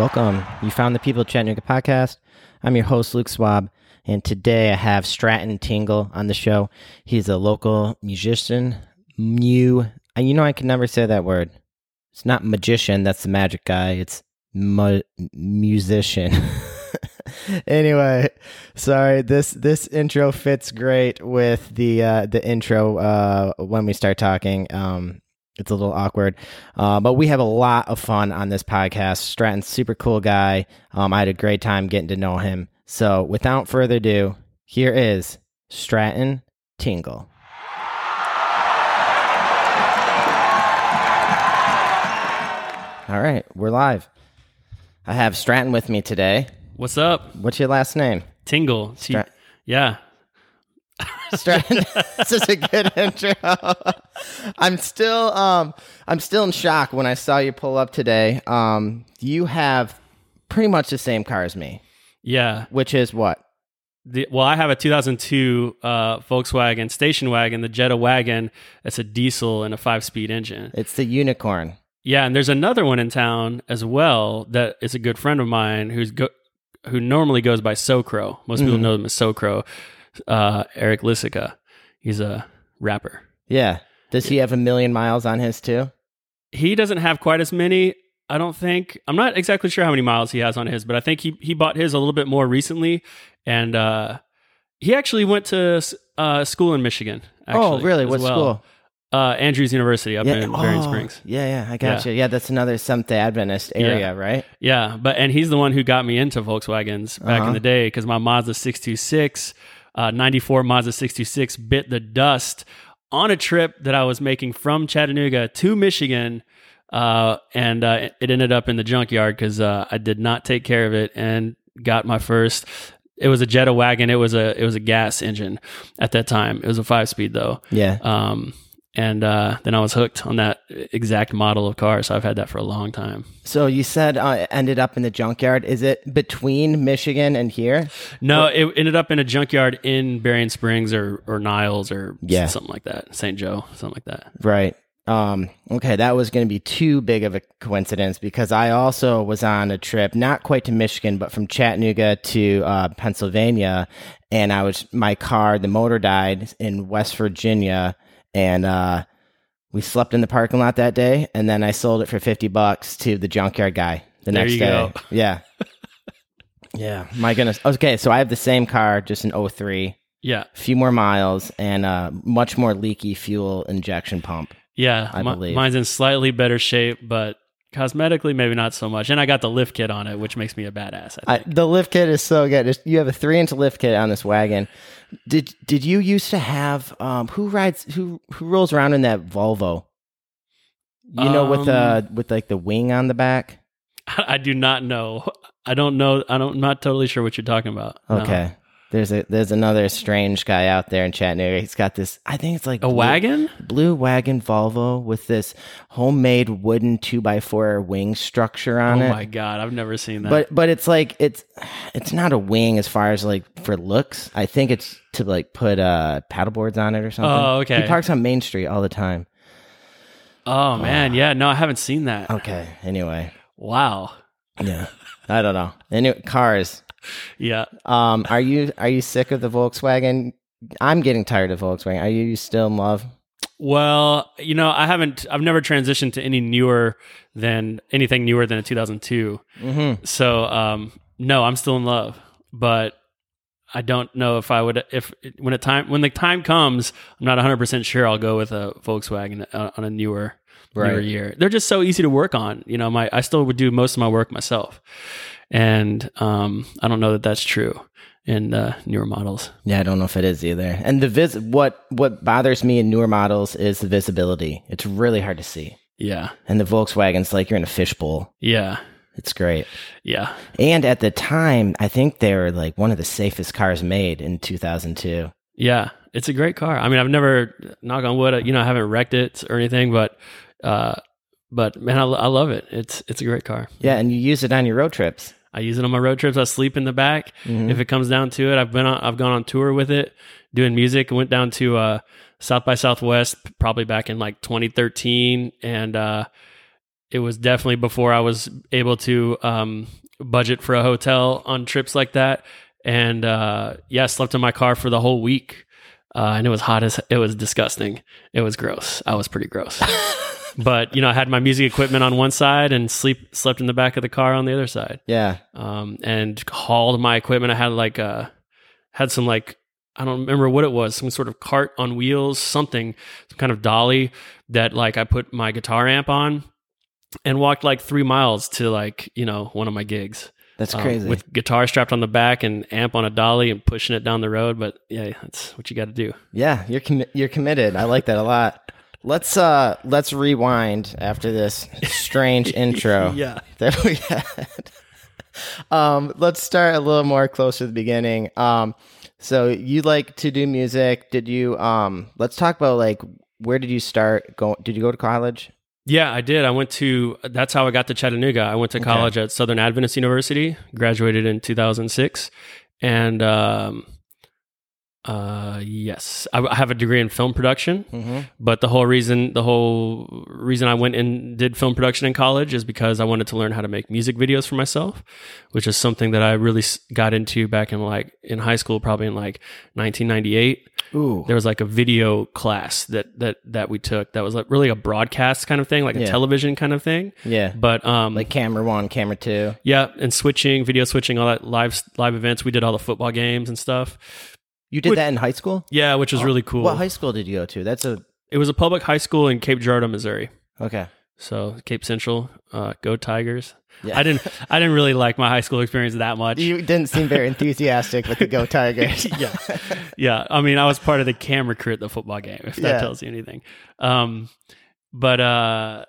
Welcome. You found the People of Chattanooga podcast. I'm your host, Luke Swab, and today I have Stratton Tingle on the show. He's a local musician, mu. And you know, I can never say that word. It's not magician. That's the magic guy. It's mu- musician. anyway, sorry. This this intro fits great with the uh, the intro uh, when we start talking. Um, it's a little awkward, uh, but we have a lot of fun on this podcast. Stratton's super cool guy. Um, I had a great time getting to know him. So, without further ado, here is Stratton Tingle. All right, we're live. I have Stratton with me today. What's up? What's your last name? Tingle. Strat- yeah. Stratton. this is a good intro. I'm still um I'm still in shock when I saw you pull up today. Um you have pretty much the same car as me, Yeah. which is what? The, well, I have a 2002 uh, Volkswagen station wagon, the Jetta wagon. It's a diesel and a five speed engine. It's the unicorn. Yeah. And there's another one in town as well that is a good friend of mine who's go, who normally goes by Socro. Most people Mhm. know him as Socro. Uh, Eric Lissica. He's a rapper. Yeah. Does he have a million miles on his too? He doesn't have quite as many. I don't think. I'm not exactly sure how many miles he has on his, but I think he he bought his a little bit more recently, and uh, he actually went to uh, school in Michigan. oh, really? What well. school? Uh, Andrews University up in Berrien oh, Springs. Yeah, yeah, I got Yeah. you. Yeah, that's another Seventh Adventist area, right? Yeah, but and he's the one who got me into Volkswagens back Uh-huh. in the day because my Mazda 626, uh, 94 Mazda 66 bit the dust on a trip that I was making from Chattanooga to Michigan. Uh, and uh, it ended up in the junkyard because uh, I did not take care of it and got my first. It was a Jetta wagon. It was a it was a gas engine at that time. It was a five speed though. Yeah. Um, and uh, then I was hooked on that exact model of car. So I've had that for a long time. So you said uh, it ended up in the junkyard. Is it between Michigan and here? No, it ended up in a junkyard in Berrien Springs or or Niles or Yeah. something like that. St. Joe, something like that. Right. Um, okay, that was going to be too big of a coincidence because I also was on a trip, not quite to Michigan, but from Chattanooga to uh, Pennsylvania, and I was my car, the motor died in West Virginia, and uh, we slept in the parking lot that day, and then I sold it for fifty bucks to the junkyard guy the There next you day. go. Yeah. Yeah, my goodness. Okay, so I have the same car, just an 03, Yeah, a few more miles, and uh, much more leaky fuel injection pump. yeah. I mi- believe. mine's in slightly better shape, but cosmetically maybe not so much. And I got the lift kit on it, which makes me a badass. I I, the lift kit is so good. It's- you have a three inch lift kit on this wagon. Did did you used to have um who rides who who rolls around in that Volvo? You know, with uh with like the wing on the back. I, do not know. I don't know. I don't. I'm not totally sure what you're talking about. No. There's a there's another strange guy out there in Chattanooga. He's got this. I think it's like A blue- wagon? blue wagon Volvo with this homemade wooden two by four wing structure Oh on it. Oh my god, I've never seen that. But but it's like it's it's not a wing as far as like for looks. I think it's to like put uh paddleboards on it or something. Oh, okay. He parks on Main Street all the time. oh man, yeah. No, I haven't seen that. Okay. Anyway. Wow. Yeah. I don't know. Anyway, cars. Yeah. Um, are you are you sick of the Volkswagen? I'm getting tired of Volkswagen. Are you still in love? Well, you know, I haven't. I've never transitioned to any newer than anything newer than a 2002. Mm-hmm. So, um, no, I'm still in love, but I don't know if I would. If when a time when the time comes, I'm not 100 percent sure I'll go with a Volkswagen uh, on a newer newer year. They're just so easy to work on. You know, my I still would do most of my work myself, and um, I don't know that that's true in uh, newer models. Yeah, I don't know if it is either. And the vis what what bothers me in newer models is the visibility. It's really hard to see. Yeah, And the Volkswagen's like you're in a fishbowl. yeah, It's great. yeah. And at the time, I think they were like one of the safest cars made in 2002. Yeah, it's a great car. I mean, I've never, knock on wood, you know, I haven't wrecked it or anything, but, uh, but man, I, I love it. It's it's a great car. Yeah, and you use it on your road trips. I use it on my road trips. I sleep in the back Mhm. if it comes down to it. I've been on, I've gone on tour with it, doing music. Went down to uh, South by Southwest probably back in like 2013, and uh, it was definitely before I was able to um, budget for a hotel on trips like that. And uh, yeah, slept in my car for the whole week. Uh, and it was hot as it was disgusting. It was gross. I was pretty gross. but you know, I had my music equipment on one side and sleep slept in the back of the car on the other side. Yeah. Um, and hauled my equipment. I had like a had some like I don't remember what it was, some sort of cart on wheels, something, some kind of dolly that like I put my guitar amp on and walked like three miles to like you know one of my gigs. That's um, crazy. with guitar strapped on the back and amp on a dolly and pushing it down the road. But yeah, that's what you got to do. yeah, you're commi- you're committed. I like that a lot. Let's uh let's rewind after this strange intro Yeah. that we had. um, let's start a little more close to the beginning. Um, so you like to do music? Did you um? Let's talk about like where did you start? Go? Did you go to college? Yeah, I did. I went to. That's how I got to Chattanooga. I went to college at Southern Adventist University. Graduated in 2006, and um, uh, yes, I, I have a degree in film production. Mm-hmm. But the whole reason, the whole reason I went and did film production in college is because I wanted to learn how to make music videos for myself, which is something that I really got into back in like in high school, probably in like 1998 Ooh. there was like a video class that that that we took that was like really a broadcast kind of thing like a television kind of thing Yeah. but um Like camera one, camera two. yeah and switching video switching all that live live events we did all the football games and stuff You did Which- that in high school? yeah which was really cool What high school did you go to? That's a it was a public high school in cape girardeau missouri okay. so cape central uh go tigers Yeah. i didn't i didn't really like my high school experience that much You didn't seem very enthusiastic with the Go Tigers. yeah, yeah. I mean, I was part of the camera crew at the football game. If that Yeah. tells you anything. Um, but uh,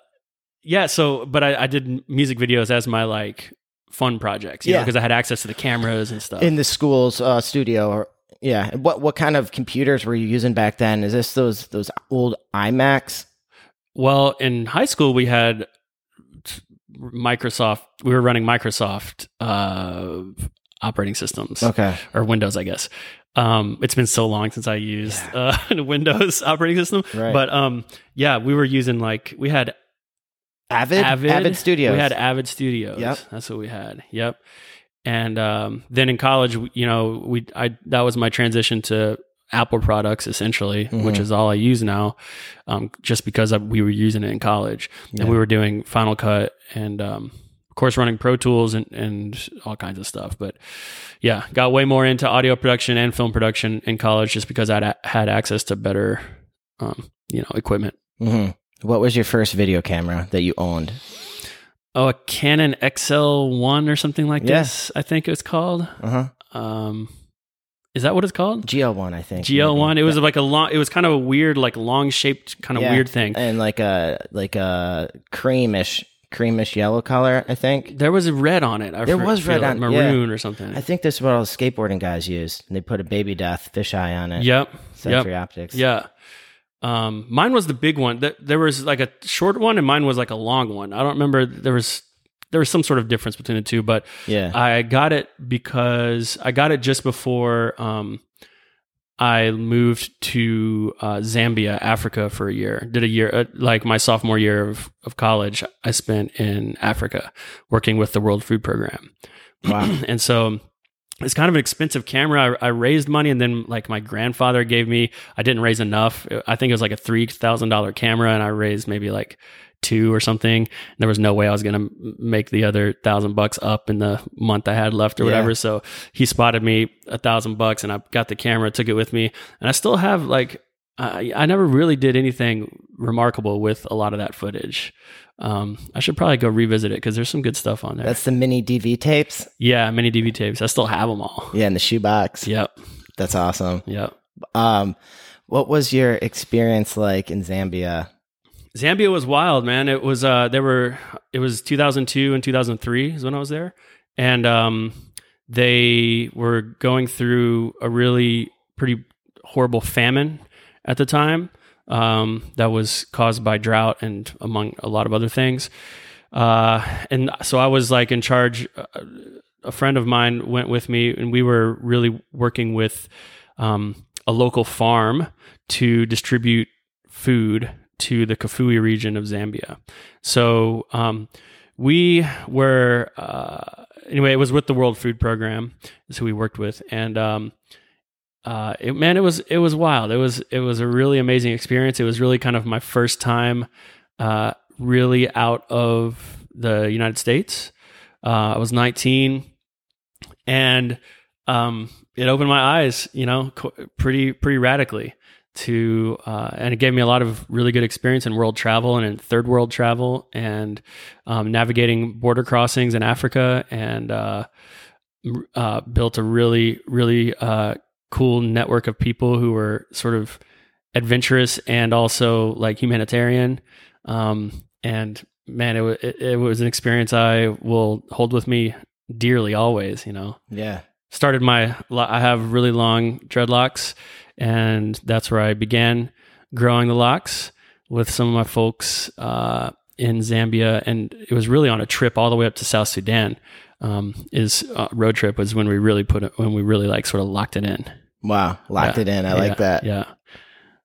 yeah. So, but I, I did music videos as my like fun projects. Yeah, Yeah. because I had access to the cameras and stuff. in the school's uh, studio. Or, yeah. What what kind of computers were you using back then? Is this those those old iMacs? well, in high school, we had Microsoft. We were running Microsoft uh, operating systems Okay. or Windows, I guess. Um, it's been so long since I used uh, a Windows operating system, Right. but um, yeah, we were using like we had Avid Avid, Avid Studios. We had Avid Studios. Yep. that's what we had. Yep. And um, then in college, you know, we I that was my transition to Apple products essentially, which Mhm. is all I use now, um, just because I, we were using it in college Yeah. and we were doing Final Cut and um, of course running Pro Tools and and all kinds of stuff. But yeah, got way more into audio production and film production in college just because I had access to better, um, you know, equipment. hmm What was your first video camera that you owned? Oh, a Canon XL1 or something like Yeah. this, I think it was called. Uh huh. Um, is that what it's called? GL one, I think. GL1. It was Yeah. like a long, it was kind of a weird, like long shaped kind of Yeah. weird thing. and like a like a creamish creamish yellow color. I think. There was a red on it. I There was red on- yeah. maroon or something. I think this is what all the skateboarding guys use. And they put a baby death fisheye on it. yep. Century Yep. Optics. Yeah. Um, mine was the big one. Th- There was like a short one, and mine was like a long one. I don't remember. There was there was some sort of difference between the two, but Yeah. I got it because I got it just before um, I moved to uh, Zambia, Africa for a year. Did a year, uh, like my sophomore year of, of college, I spent in Africa working with the World Food Program. Wow. and so it's kind of an expensive camera. I, I raised money, and then like my grandfather gave me. I didn't raise enough. I think it was like a three thousand dollar camera, and I raised maybe like two or something. There was no way I was going to make the other thousand bucks up in the month I had left or Yeah. whatever. So he spotted me a thousand bucks, and I got the camera, took it with me, and I still have like. I, I never really did anything remarkable with a lot of that footage. Um, I should probably go revisit it because there's some good stuff on there. That's the mini DV tapes. yeah, mini DV tapes. I still have them all. Yeah, in the shoebox. Yep. That's awesome. Yep. Um, what was your experience like in Zambia? Zambia was wild, man. It was uh there were it was 2002 and 2003 is when I was there. And um they were going through a really pretty horrible famine at the time. Um that was caused by drought and among a lot of other things. Uh and so I was like in charge uh, a friend of mine went with me and we were really working with um, a local farm to distribute food to the Kafue region of Zambia. So um, we were uh, anyway. It was with the World Food Program, who we worked with, and um, uh, it, man, it was it was wild. It was it was a really amazing experience. It was really kind of my first time uh, really out of the United States. Uh, I was 19, and um, it opened my eyes, you know, co- pretty pretty radically to, uh, and it gave me a lot of really good experience in world travel and in third world travel and um, navigating border crossings in Africa and uh, uh, built a really really uh, cool network of people who were sort of adventurous and also like humanitarian. Um, and man, it, it, it was an experience I will hold with me dearly always, you know. Yeah. Started my I have really long dreadlocks and that's where I began growing the locks with some of my folks uh, in Zambia and it was really on a trip all the way up to South Sudan. Um, is uh, road trip was when we really put it when we really like sort of locked it in. Wow, locked Yeah, it in. I yeah, like that. Yeah.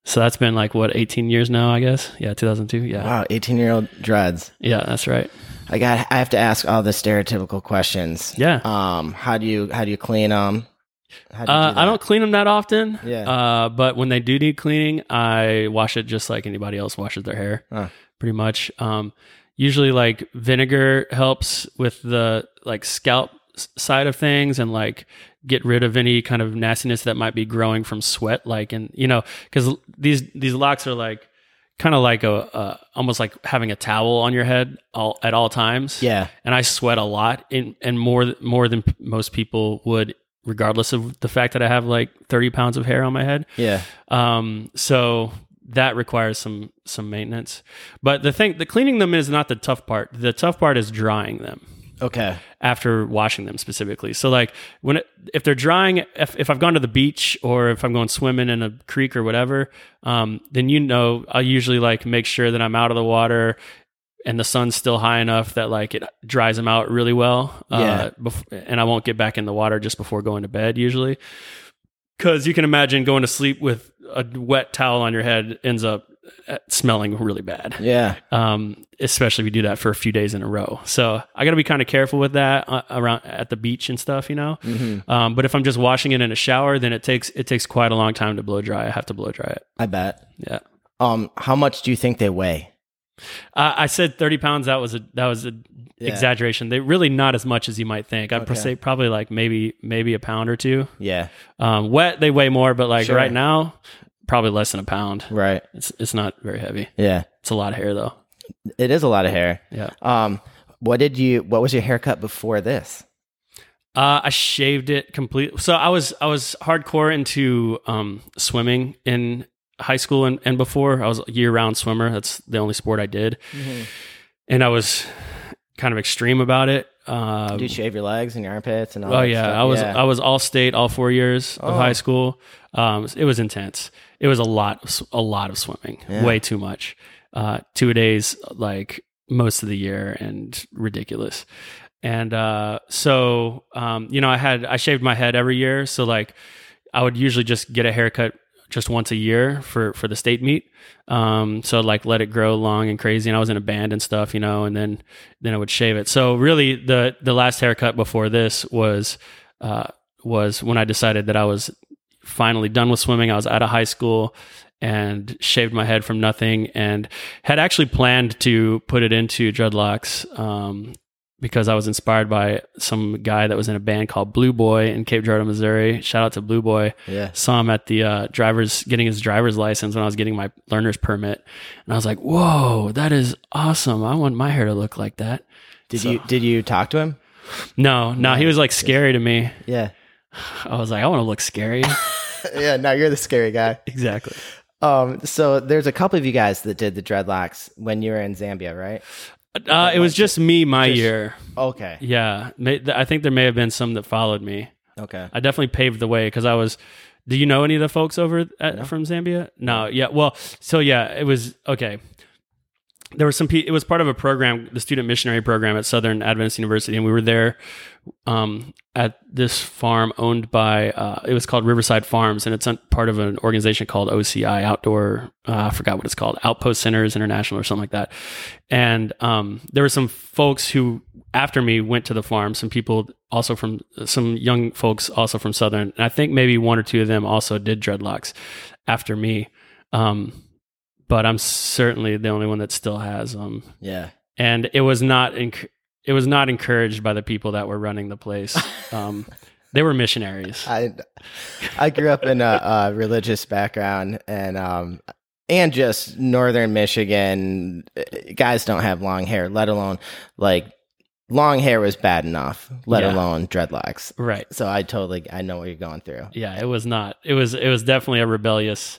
So that's been like what 18 years now, I guess. Yeah, 2002. Yeah. Wow, 18 year old dreads. Yeah, that's right. I got. I have to ask all the stereotypical questions. Yeah. Um. How do you How do you clean them? Do you Uh, do I don't clean them that often. Yeah. Uh, but when they do need cleaning, I wash it just like anybody else washes their hair, Huh. pretty much. Um, usually like vinegar helps with the like scalp side of things and like get rid of any kind of nastiness that might be growing from sweat. Like, and you know, because these these locks are like kind of like a uh, almost like having a towel on your head all at all times. Yeah. and I sweat a lot in, and more more than most people would, regardless of the fact that I have like thirty pounds of hair on my head. Yeah. Um, so that requires some some maintenance. But the thing, the cleaning them is not the tough part. The tough part is drying them Okay. after washing them specifically. So like when it, if they're drying, if, if I've gone to the beach or if I'm going swimming in a creek or whatever, um, then you know I'll usually like make sure that I'm out of the water and the sun's still high enough that like it dries them out really well. Yeah. Uh, bef- and I won't get back in the water just before going to bed usually. Cause you can imagine going to sleep with a wet towel on your head ends up smelling really bad Yeah. um, especially if you do that for a few days in a row. So I got to be kind of careful with that uh, around at the beach and stuff, you know. Mm-hmm. Um, but if I'm just washing it in a shower, then it takes it takes quite a long time to blow dry. I have to blow dry it. I bet. Yeah. Um. How much do you think they weigh? Uh, I said 30 pounds. That was a that was an Yeah. exaggeration. They really not as much as you might think. I'd Okay. say probably like maybe maybe a pound or two. Yeah. Um, wet they weigh more, but like Sure. right now, probably less than a pound. Right. It's it's not very heavy. Yeah. It's a lot of hair though. It is a lot of hair. Yeah. Um. What did you? What was your haircut before this? Uh, I shaved it completely. So I was I was hardcore into um, swimming in high school and, and before. I was a year round swimmer. That's the only sport I did, and I was kind of extreme about it. Uh, Did you shave your legs and your armpits and all? oh that yeah, stuff? I was Yeah. I was all state all four years of Oh. high school. Um, it was intense. It was a lot a lot of swimming, Yeah. way too much. Uh, two days like most of the year and ridiculous. And uh, so um, you know, I had I shaved my head every year, so like I would usually just get a haircut just once a year for for the state meet. Um, so like let it grow long and crazy. And I was in a band and stuff, you know, and then then I would shave it. So really, the the last haircut before this was uh, was when I decided that I was finally done with swimming. I was out of high school and shaved my head from nothing and had actually planned to put it into dreadlocks um, because I was inspired by some guy that was in a band called Blue Boy in Cape Girardeau, Missouri. Shout out to Blue Boy. Yeah. Saw him at the uh, driver's getting his driver's license when I was getting my learner's permit, and I was like, "Whoa, that is awesome! I want my hair to look like that." Did So- you Did you talk to him? No, no, he was like scary to me. Yeah. I was like, I want to look scary. yeah. No, you're the scary guy. exactly. Um. So there's a couple of you guys that did the dreadlocks when you were in Zambia, right? Uh, it was just me my Just- year. Okay. Yeah, May, th- I think there may have been some that followed me. Okay. I definitely paved the way because I was. Do you know any of the folks over at, from Zambia? No. Yeah. Well. So yeah, it was okay. There was some. It was part of a program, the student missionary program at Southern Adventist University, and we were there um, at this farm owned by. Uh, it was called Riverside Farms, and it's part of an organization called OCI Outdoor. Uh, I forgot what it's called, Outpost Centers International or something like that. And um, there were some folks who, after me, went to the farm. Some people also from some young folks also from Southern, and I think maybe one or two of them also did dreadlocks after me. Um, but I'm certainly the only one that still has them. Yeah. And it was not enc- it was not encouraged by the people that were running the place. Um, they were missionaries. I I grew up in a, a religious background and um and just northern Michigan guys don't have long hair, let alone like long hair was bad enough, let Yeah. alone dreadlocks. Right. So I totally I know what you're going through. Yeah, it was not. It was it was definitely a rebellious.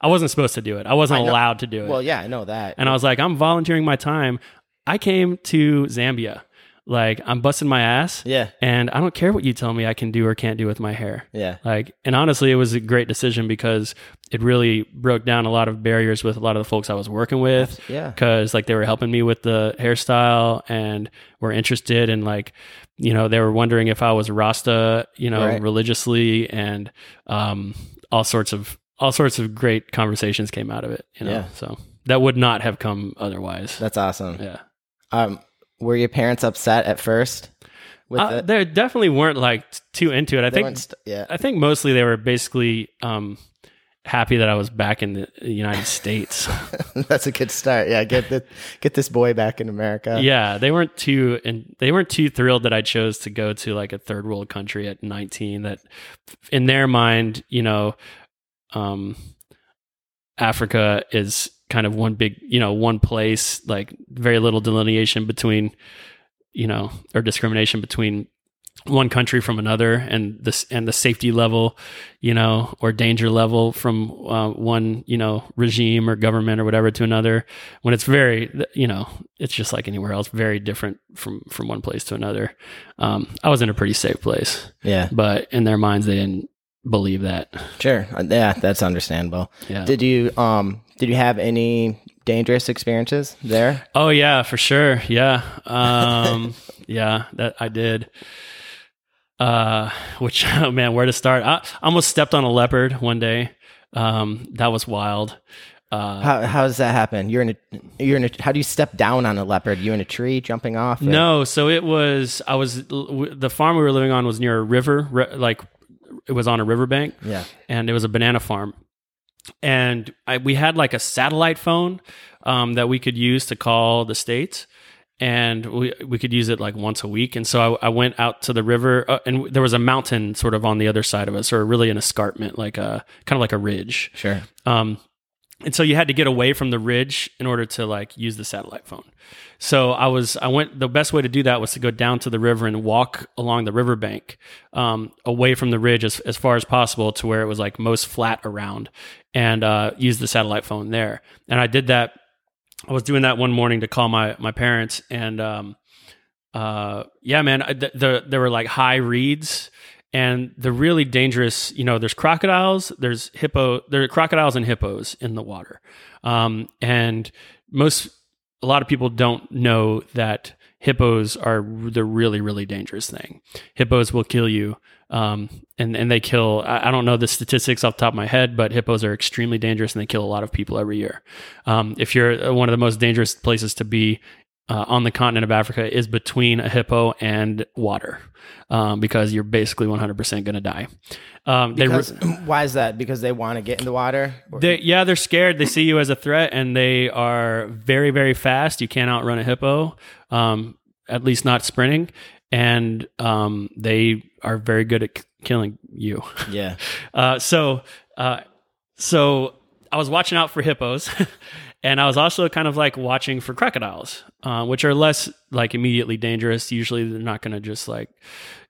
I wasn't supposed to do it. I wasn't I allowed to do it. Well, yeah, I know that. and I was like, I'm volunteering my time. I came to Zambia. Like I'm busting my ass. yeah, And I don't care what you tell me I can do or can't do with my hair. yeah. Like, and honestly, it was a great decision because it really broke down a lot of barriers with a lot of the folks I was working with. Yeah. Because like they were helping me with the hairstyle and were interested in like, you know, they were wondering if I was Rasta, you know, Right. religiously and um, all sorts of all sorts of great conversations came out of it. You know, Yeah. so that would not have come otherwise. That's awesome. yeah. Um were your parents upset at first with Uh, it? they definitely weren't like too into it. I They think st- yeah. I think mostly they were basically um, happy that I was back in the United States. That's a good start. Yeah, get the, get this boy back in America. yeah, they weren't too and they weren't too thrilled that I chose to go to like a third world country at 19. That in their mind, you know, um, Africa is kind of one big, you know, one place. Like very little delineation between, you know, or discrimination between one country from another and this and the safety level you know or danger level from uh, one you know regime or government or whatever to another when it's very you know it's just like anywhere else very different from from one place to another um, i was in a pretty safe place Yeah. but in their minds they didn't believe that Sure. Uh, Yeah, that's understandable. yeah Did you um did you have any dangerous experiences there? Oh yeah, for sure. Yeah. Um yeah, that I did. Uh which oh man, where to start? I almost stepped on a leopard one day. Um that was wild. Uh How how does that happen? You're in a you're in a how do you step down on a leopard? You in a tree jumping off? or- no, so it was I was the farm we were living on was near a river, like it was on a riverbank. Yeah. and it was a banana farm. And I, we had like a satellite phone um, that we could use to call the states, and we we could use it like once a week. And so I, I went out to the river, uh, and there was a mountain sort of on the other side of us, or really an escarpment, like a kind of like a ridge. Sure. Um, and so you had to get away from the ridge in order to like use the satellite phone. So I was, I went, the best way to do that was to go down to the river and walk along the riverbank, um, away from the ridge as, as far as possible to where it was like most flat around and, uh, use the satellite phone there. And I did that. I was doing that one morning to call my, my parents and, um, uh, yeah, man, the, the, there were like high reeds and the really dangerous you know there's crocodiles there's hippo there are crocodiles and hippos in the water. Um, and most a lot of people don't know that hippos are the really really dangerous thing. Hippos will kill you um, and and they kill I, I don't know the statistics off the top of my head but hippos are extremely dangerous and they kill a lot of people every year um, if you're uh, one of the most dangerous places to be uh, on the continent of Africa is between a hippo and water, um, because you're basically 100% going to die. Um, they, Because, why is that? Because they want to get in the water? Or- they, yeah, they're scared. They see you as a threat, and they are very, very fast. You can't outrun a hippo, um, at least not sprinting, and um, they are very good at k- killing you. yeah. Uh, so, uh, so I was watching out for hippos, and I was also kind of like watching for crocodiles, uh, which are less like immediately dangerous. Usually, they're not going to just like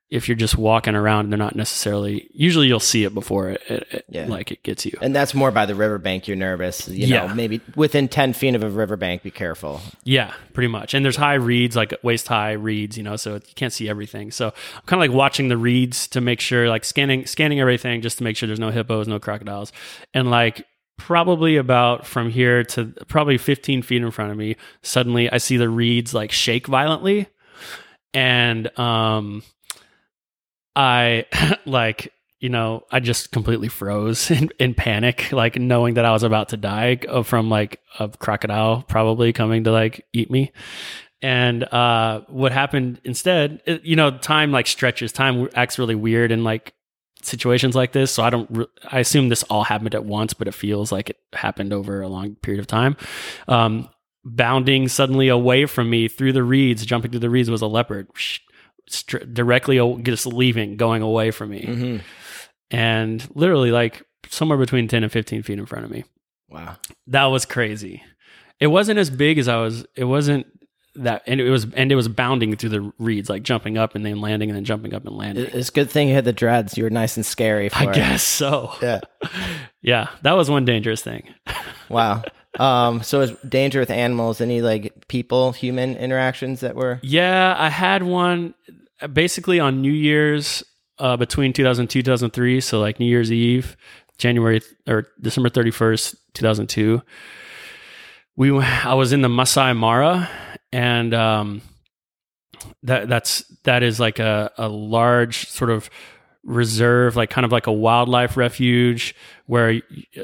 if you're just walking around, they're not necessarily. Usually, you'll see it before it, it, it- Yeah. like it gets you. And that's more by the riverbank. You're nervous. You Yeah. know, maybe within 10 feet of a riverbank, be careful. Yeah, pretty much. And there's high reeds, like waist high reeds, you know, so you can't see everything. So I'm kind of like watching the reeds to make sure, like scanning scanning everything just to make sure there's no hippos, no crocodiles, and like probably about from here to probably 15 feet in front of me. Suddenly, I see the reeds like shake violently, and um, I like you know I just completely froze in, in panic, like knowing that I was about to die uh, from like a crocodile probably coming to like eat me. And uh, what happened instead, it, you know, time like stretches. Time acts really weird in like situations like this. So I don't, re- I assume this all happened at once, but it feels like it happened over a long period of time. Um, bounding suddenly away from me through the reeds, jumping through the reeds was a leopard, Str- directly just leaving, going away from me, Mm-hmm. and literally like somewhere between ten and fifteen feet in front of me. Wow. That was crazy. It wasn't as big as I was. It wasn't that, and it was, and it was bounding through the reeds, like jumping up and then landing, and then jumping up and landing. It's a good thing you had the dreads. You were nice and scary. For I it. guess so. Yeah. Yeah, that was one dangerous thing. Wow. Um. So is danger with animals? Any like people, human interactions that were? Yeah, I had one basically on New Year's uh, between 2002 2003. So like New Year's Eve, January th- or December 31st, 2002. We I was in the Masai Mara, and um, that that's that is like a a large sort of reserve like kind of like a wildlife refuge where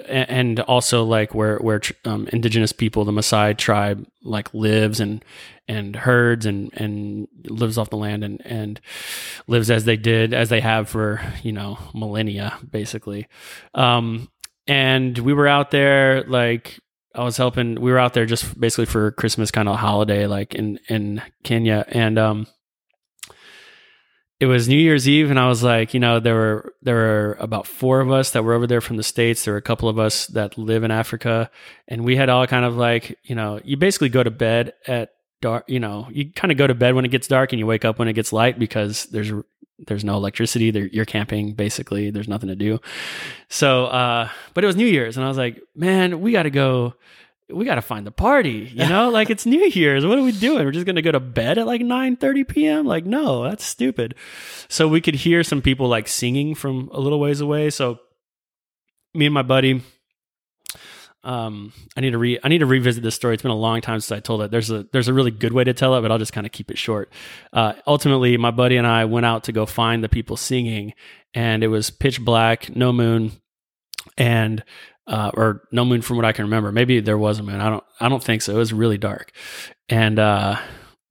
and also like where where um, indigenous people the Maasai tribe like lives and and herds and and lives off the land and and lives as they did as they have for you know millennia basically. Um and we were out there like I was helping we were out there just basically for Christmas kind of holiday like in in Kenya. And um it was New Year's Eve, and I was like, you know, there were there were about four of us that were over there from the states. There were a couple of us that live in Africa, and we had all kind of like, you know, you basically go to bed at dark. You know, you kind of go to bed when it gets dark, and you wake up when it gets light because there's there's no electricity. There, you're camping basically. There's nothing to do. So, uh, but it was New Year's, and I was like, man, we got to go we got to find the party, you know? like it's New Year's. What are we doing? We're just going to go to bed at like 9:30 p.m.? Like no, that's stupid. So we could hear some people like singing from a little ways away. So me and my buddy um I need to re I need to revisit this story. It's been a long time since I told it. There's a there's a really good way to tell it, but I'll just kind of keep it short. Uh ultimately my buddy and I went out to go find the people singing and it was pitch black, no moon and uh, or no moon from what I can remember. Maybe there was a moon. I don't. I don't think so. It was really dark, and uh,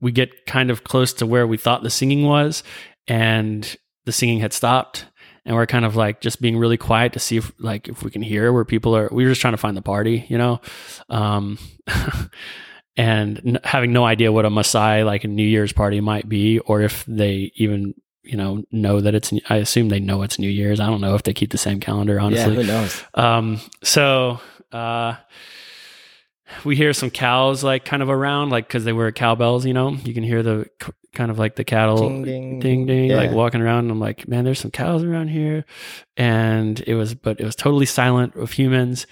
we get kind of close to where we thought the singing was, and the singing had stopped, and we're kind of like just being really quiet to see if like if we can hear where people are. We were just trying to find the party, you know. Um, and n- having no idea what a Maasai like a New Year's party might be, or if they even you know know that it's. I assume they know it's New Year's. I don't know if they keep the same calendar. Honestly, Yeah. Who knows? um, so uh, we hear some cows like kind of around, like because they wear cowbells. You know, you can hear the kind of like the cattle Ding, ding. ding, ding, like walking around. And I'm like, man, there's some cows around here, and it was, but it was totally silent of humans.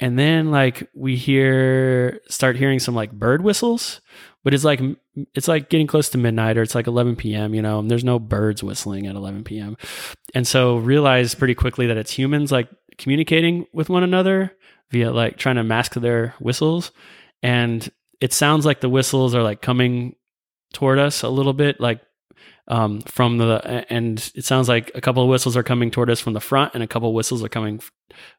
And then like we hear start hearing some like bird whistles, but it's like it's like getting close to midnight or it's like 11 p.m. You know, and there's no birds whistling at 11 p.m. And so realize pretty quickly that it's humans like communicating with one another via like trying to mask their whistles, and it sounds like the whistles are like coming toward us a little bit, like um, from the and it sounds like a couple of whistles are coming toward us from the front and a couple of whistles are coming f-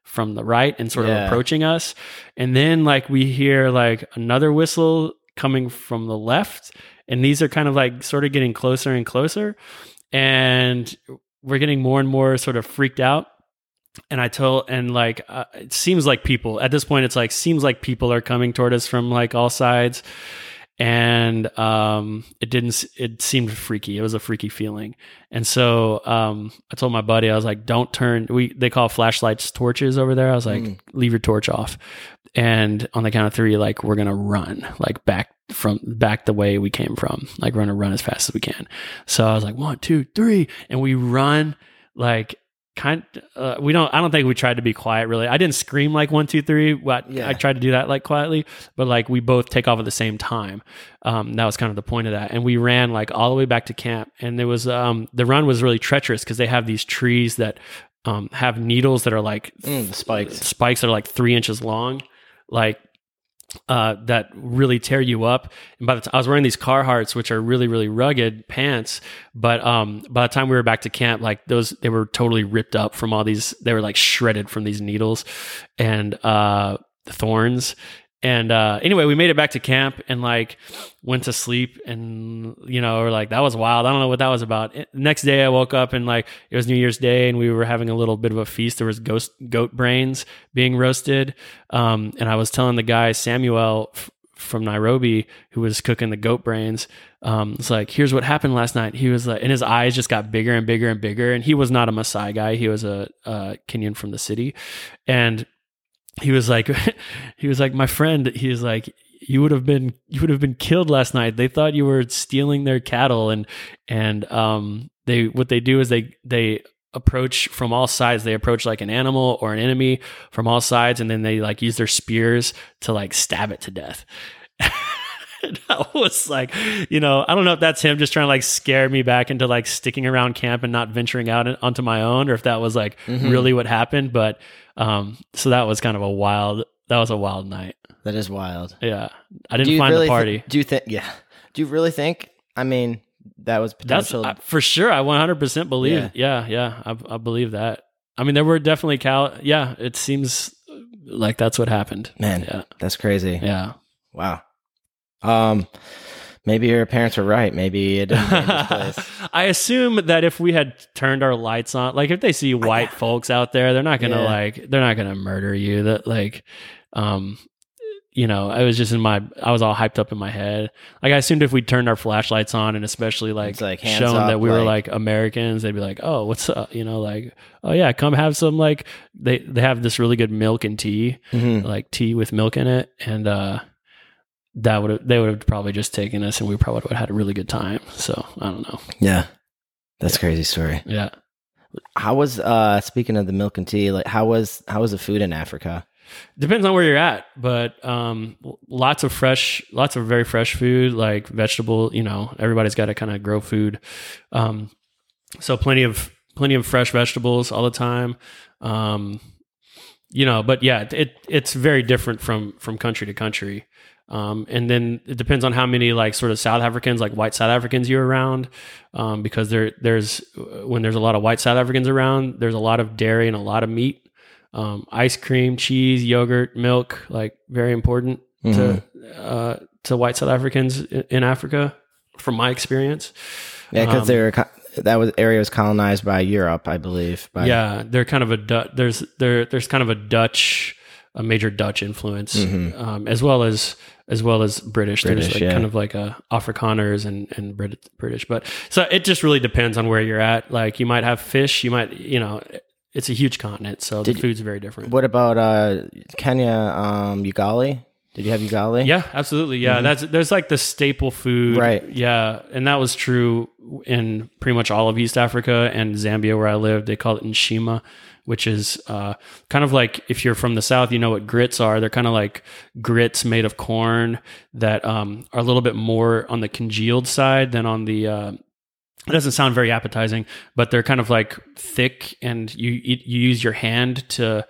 from the right and sort Yeah. of approaching us and then like we hear like another whistle coming from the left and these are kind of like sort of getting closer and closer and we're getting more and more sort of freaked out and I told, and like, uh, it seems like people at this point, it's like, seems like people are coming toward us from like all sides. And um, it didn't, it seemed freaky. It was a freaky feeling. And so um, I told my buddy, I was like, don't turn, we, they call flashlights torches over there. I was like, Mm. leave your torch off. And on the count of three, like, we're to run, like, back from back the way we came from. Like, we're to run as fast as we can. So I was like, one, two, three. And we run like, kind uh, we don't i don't think we tried to be quiet really i didn't scream like one two three what Yeah. i tried to do that like quietly but like we both take off at the same time um that was kind of the point of that and we ran like all the way back to camp and there was um the run was really treacherous because they have these trees that um, have needles that are like Mm, spikes. spikes that are like three inches long, like uh, that really tear you up. And by the time I was wearing these Carhartts, which are really really rugged pants, but um, by the time we were back to camp, like those they were totally ripped up from all these. They were like shredded from these needles and uh, thorns. And uh, anyway, we made it back to camp and like went to sleep and you know we're like that was wild. I don't know what that was about. It- next day I woke up and like it was New Year's Day and we were having a little bit of a feast. There was ghost goat brains being roasted, um, and I was telling the guy Samuel f- from Nairobi who was cooking the goat brains. Um, it's like here's what happened last night. He was like, and his eyes just got bigger and bigger and bigger. And he was not a Maasai guy. He was a, a Kenyan from the city, and he was like he was like my friend he was like you would have been you would have been killed last night. They thought you were stealing their cattle. And and um they what they do is they they approach from all sides. They approach like an animal or an enemy from all sides and then they like use their spears to like stab it to death And I was like, you know, I don't know if that's him just trying to like scare me back into like sticking around camp and not venturing out onto my own, or if that was like Mhm. really what happened. But um, so that was kind of a wild. That was a wild night. That is wild. Yeah, I didn't find really the party. do you think? Yeah. Do you really think? I mean, that was That's. I, for sure. I 100% believe. Yeah. Yeah, yeah, I, I believe that. I mean, there were definitely cal. Yeah, it seems like that's what happened. Man, Yeah, that's crazy. yeah. Wow. Um, maybe your parents were right. Maybe it is a dangerous place. I assume that if we had turned our lights on, like if they see white folks out there, they're not gonna Yeah. like they're not gonna murder you. That like, um, you know, I was just in my I was all hyped up in my head. Like I assumed if we turned our flashlights on and especially like, like shown up, that we were like- like Americans, they'd be like, oh, what's up? You know, like, oh yeah, come have some like they they have this really good milk and tea, Mhm. like tea with milk in it, and uh. That would have they would have probably just taken us, and we probably would have had a really good time. So I don't know. Yeah. That's a crazy story. Yeah. How was uh speaking of the milk and tea, like how was how was the food in Africa? Depends on where you're at, but um, lots of fresh, lots of very fresh food, like vegetable. You know, everybody's got to kind of grow food, um, so plenty of plenty of fresh vegetables all the time. Um, you know, but yeah, it it's very different from from country to country. Um, and then it depends on how many like sort of South Africans, like white South Africans, you're around, um, because there there's when there's a lot of white South Africans around, there's a lot of dairy and a lot of meat um, ice cream, cheese, yogurt, milk, like very important to uh, to white South Africans in, in Africa, from my experience. Yeah, because Um, they were co- that was area was colonized by Europe, I believe. By, yeah, they're kind of a Du- there's there there's kind of a Dutch, a major Dutch influence, um, as well as as well as British. British, there's like yeah. kind of like a Afrikaners and and Brit- British, but so it just really depends on where you're at. Like you might have fish, you might you know. It's a huge continent, so Did the food's very different. What about uh Kenya? Um, ugali? Did you have ugali? Yeah, absolutely. Yeah, that's there's like the staple food, Right. Yeah, and that was true in pretty much all of East Africa and Zambia, where I lived. They call it nshima, which is uh, kind of like if you're from the south, you know what grits are. They're kind of like grits made of corn that um, are a little bit more on the congealed side than on the. Uh, it doesn't sound very appetizing, but they're kind of like thick, and you you you use your hand to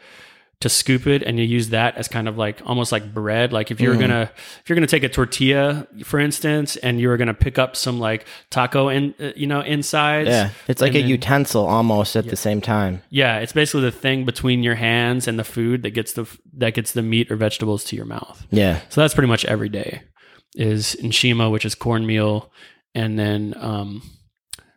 to scoop it and you use that as kind of like almost like bread. Like if you're Mm. gonna if you're gonna take a tortilla for instance and you're gonna pick up some like taco in uh, you know insides. Yeah, it's like a then- utensil almost at the same time. yeah it's basically the thing between your hands and the food that gets the that gets the meat or vegetables to your mouth. Yeah, so that's pretty much every day is nshima which is cornmeal and then um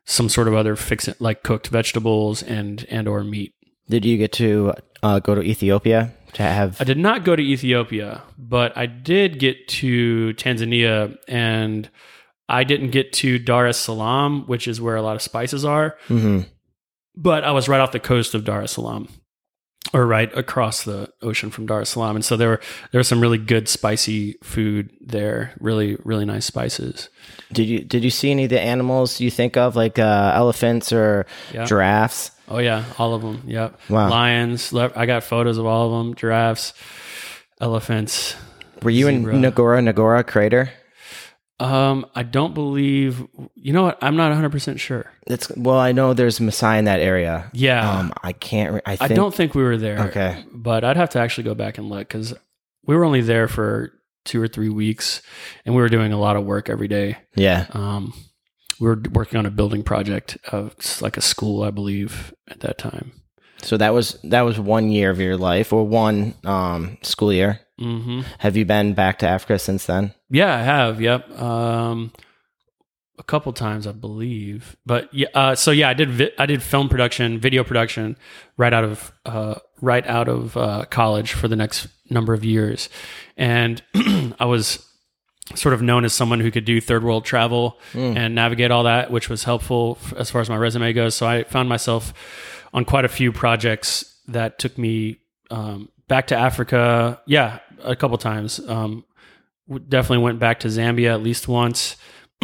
some sort of other fix it like cooked vegetables and and or meat did you get to uh, go to Ethiopia to have? I did not go to Ethiopia, but I did get to Tanzania and I didn't get to Dar es Salaam, which is where a lot of spices are, Mhm. but I was right off the coast of Dar es Salaam or right across the ocean from Dar es Salaam. And so there were there was some really good spicy food there, really really nice spices. Did you did you see any of the animals you think of like uh, elephants or Yeah. giraffes? Oh yeah, all of them. Yep. Wow. Lions, le- I got photos of all of them, giraffes, elephants. Were you Zebra. in Ngorongoro crater? Um, I don't believe. You know what? I'm not 100 percent sure. It's well, I know there's Maasai in that area. Yeah, Um, I can't. re- I, I don't think we were there. Okay. but I'd have to actually go back and look because we were only there for two or three weeks, and we were doing a lot of work every day. Yeah. Um, we were working on a building project of like a school, I believe, at that time. So that was that was one year of your life, or one um, school year. hmm Have you been back to Africa since then? Yeah, I have. Yep. Um, a couple times, I believe. But yeah, uh, so yeah, I did. Vi- I did film production, video production, right out of uh, right out of uh, college for the next number of years, and I was sort of known as someone who could do third world travel and navigate all that, which was helpful as far as my resume goes. So I found myself on quite a few projects that took me um, back to Africa. Yeah, a couple times. Um, definitely went back to Zambia at least once,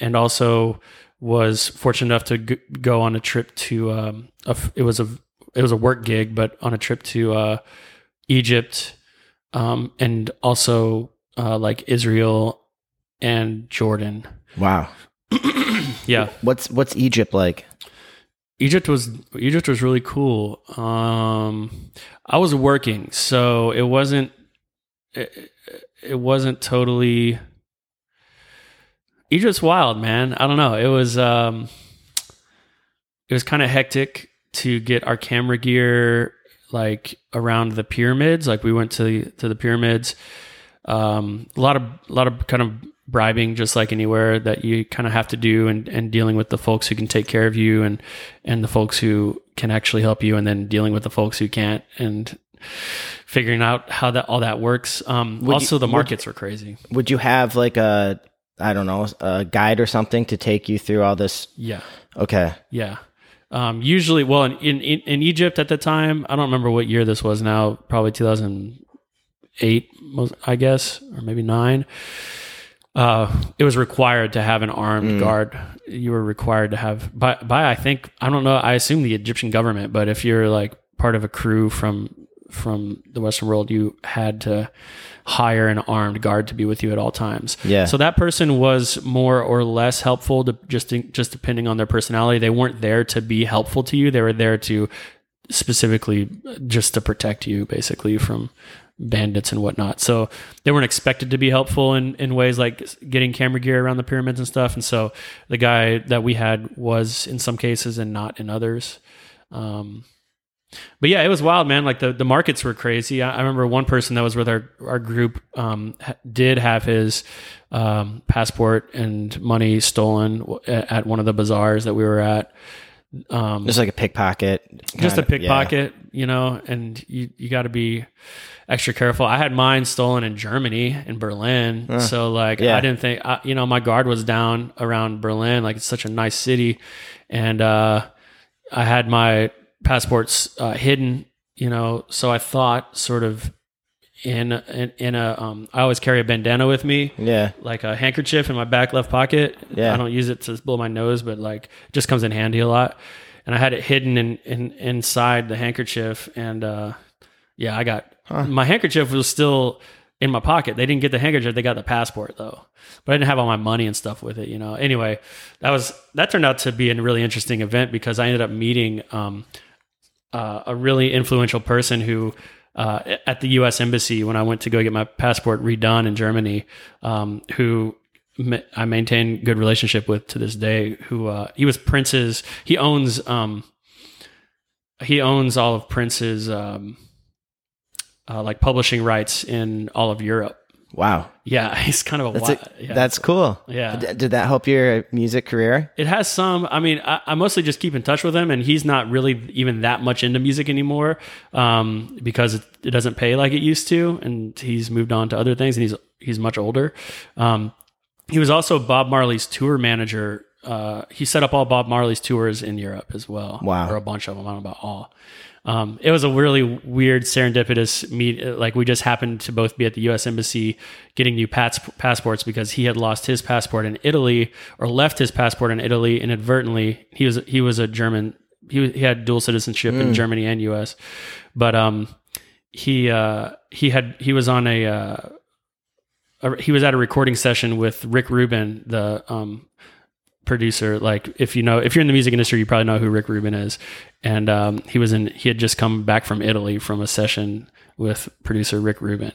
and also was fortunate enough to g- go on a trip to. Um, a f- it was a it was a work gig, but on a trip to uh, Egypt, um, and also uh, like Israel and Jordan. Wow. Yeah, What's what's Egypt like? Egypt was Egypt was really cool. Um, I was working, so it wasn't it, it wasn't totally Egypt's wild, man. I don't know. It was um, it was kind of hectic to get our camera gear like around the pyramids. Like we went to to the pyramids. Um, a lot of a lot of kind of bribing, just like anywhere that you kind of have to do, and and dealing with the folks who can take care of you, and and the folks who can actually help you, and then dealing with the folks who can't, and figuring out how that all that works. Um, Would you- also, the would- markets were crazy. Would you have like a I don't know a guide or something to take you through all this? Yeah. Okay. Yeah. Um, usually, well, in, in in Egypt at the time, I don't remember what year this was. Now, probably two thousand eight, I guess, or maybe nine. Uh, it was required to have an armed guard. You were required to have by by I think I don't know. I assume the Egyptian government, but if you're like part of a crew from from the Western world, you had to hire an armed guard to be with you at all times. Yeah. So that person was more or less helpful to just just depending on their personality. They weren't there to be helpful to you. They were there to specifically just to protect you basically from bandits and whatnot. So they weren't expected to be helpful in, in ways like getting camera gear around the pyramids and stuff. And so the guy that we had was in some cases and not in others. Um, but yeah, it was wild, man. Like the, the markets were crazy. I, I remember one person that was with our, our group um, ha- did have his um, passport and money stolen w- at, one of the bazaars that we were at. Um, Just like a pickpocket. just a of- yeah. pickpocket, you know, and you, you got to be extra careful. I had mine stolen in Germany, in Berlin. so, like, yeah. I didn't think, I, you know, my guard was down around Berlin. Like, it's such a nice city. And uh, I had my passports uh, hidden, you know, so I thought sort of in, in, in a, um, I always carry a bandana with me Yeah. like a handkerchief in my back left pocket. Yeah. I don't use it to blow my nose, but like it just comes in handy a lot. And I had it hidden in, in inside the handkerchief, and uh, yeah, I got my handkerchief was still in my pocket. They didn't get the handkerchief; they got the passport though. But I didn't have all my money and stuff with it, you know. Anyway, that was that turned out to be a really interesting event because I ended up meeting um, uh, a really influential person who uh, at the U.S. embassy when I went to go get my passport redone in Germany, um, who ma- I maintain good relationship with to this day. Who uh, he was Prince's. He owns um, he owns all of Prince's um, uh, like publishing rights in all of Europe. Wow. Yeah, he's kind of a That's wild, it. yeah. That's cool. Yeah. D- did that help your music career? It has some. I mean, I, I mostly just keep in touch with him, and he's not really even that much into music anymore um, because it, it doesn't pay like it used to, and he's moved on to other things, and he's he's much older. Um, he was also Bob Marley's tour manager. Uh, he set up all Bob Marley's tours in Europe as well. Wow. or a bunch of them. I don't know about all. Um, it was a really weird serendipitous meet. Like we just happened to both be at the U.S. embassy getting new pats- passports because he had lost his passport in Italy or left his passport in Italy inadvertently. He was he was a German. He he had dual citizenship in Germany and U.S. But um, he uh, he had he was on a uh, a, he was at a recording session with Rick Rubin, the um, producer. Like if you know, if you're in the music industry, you probably know who Rick Rubin is. And um, he was in. He had just come back from Italy from a session with producer Rick Rubin,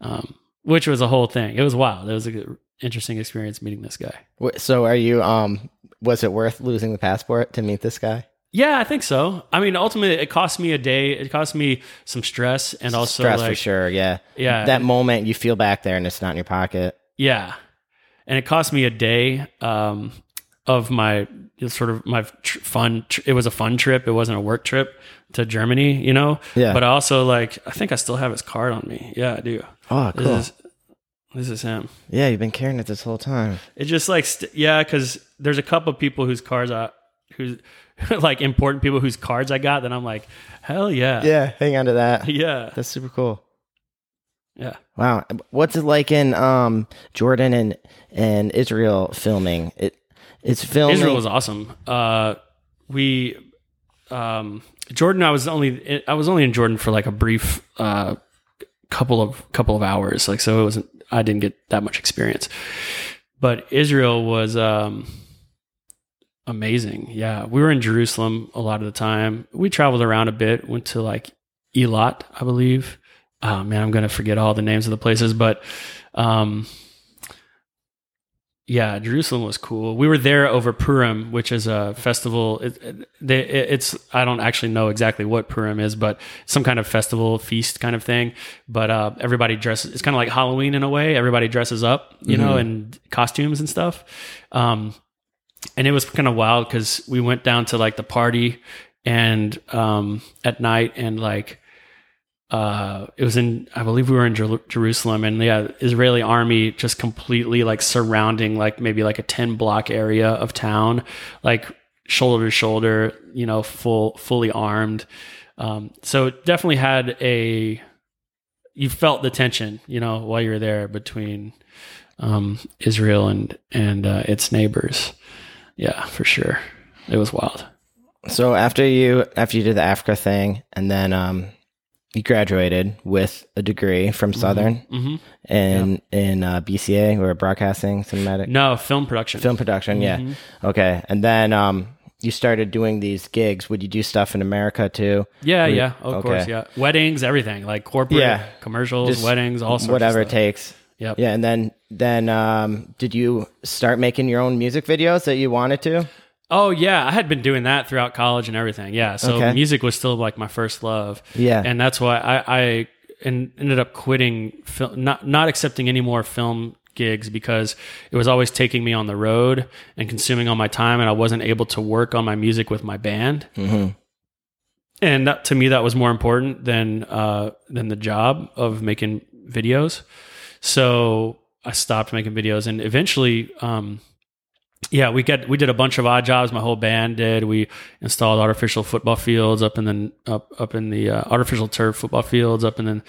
um, which was a whole thing. It was wild. It was an interesting experience meeting this guy. So are you? Um, was it worth losing the passport to meet this guy? Yeah, I think so. I mean, ultimately, it cost me a day. It cost me some stress and also Stress like for sure. Yeah. yeah, That moment you feel back there and it's not in your pocket. Yeah, and it cost me a day um, of my sort of my tr- fun. Tr- it was a fun trip. It wasn't a work trip to Germany, you know. Yeah. But I also like I think I still have his card on me. Yeah, I do. Oh, This cool. is this is him. yeah, you've been carrying it this whole time. It just like st- yeah, because there's a couple of people whose cards I who's like important people whose cards I got. Then I'm like, hell yeah, Yeah, hang on to that. yeah, That's super cool. yeah. Wow. What's it like in um Jordan and and Israel filming? It it's filming. Israel was awesome. Uh, we, um, Jordan. I was only I was only in Jordan for like a brief uh, couple of couple of hours. Like so, it wasn't. I didn't get that much experience. But Israel was um, amazing. Yeah, we were in Jerusalem a lot of the time. We traveled around a bit. Went to like Elat, I believe. Oh man, I'm gonna forget all the names of the places, but um, yeah, Jerusalem was cool. We were there over Purim, which is a festival. It, it, it- it's I don't actually know exactly what Purim is, but some kind of festival feast kind of thing. But uh, everybody dresses. It's kind of like Halloween in a way. Everybody dresses up, you know, in costumes and stuff. Um, and it was kind of wild because we went down to like the party and um, at night and like uh, it was in I believe we were in Jer- Jerusalem and yeah, Israeli army just completely like surrounding like maybe like a 10 block area of town, like shoulder to shoulder, you know, full fully armed. Um, so it definitely had a you felt the tension, you know, while you were there between um, Israel and and uh, its neighbors. Yeah, for sure. It was wild. So after you after you did the Africa thing and then um you graduated with a degree from Southern hmm in in uh, BCA or broadcasting cinematic No, film production. film production. Yeah. Mhm. Okay. And then um you started doing these gigs. Would you do stuff in America too? Yeah, Re- yeah, of okay. course, yeah. Weddings, everything, like corporate, Yeah. commercials, Just weddings, all sorts Whatever it takes. Yep. Yeah, and then then um did you start making your own music videos that you wanted to? Oh yeah, I had been doing that throughout college and everything. Yeah, so Okay. music was still like my first love. Yeah. and that's why I, I en- ended up quitting, fil- not not accepting any more film gigs because it was always taking me on the road and consuming all my time, and I wasn't able to work on my music with my band. hmm and that, to me that was more important than uh, than the job of making videos. So I stopped making videos, and eventually, um, yeah, we got we did a bunch of odd jobs. My whole band did. We installed artificial football fields up in the up up in the uh, artificial turf football fields up in the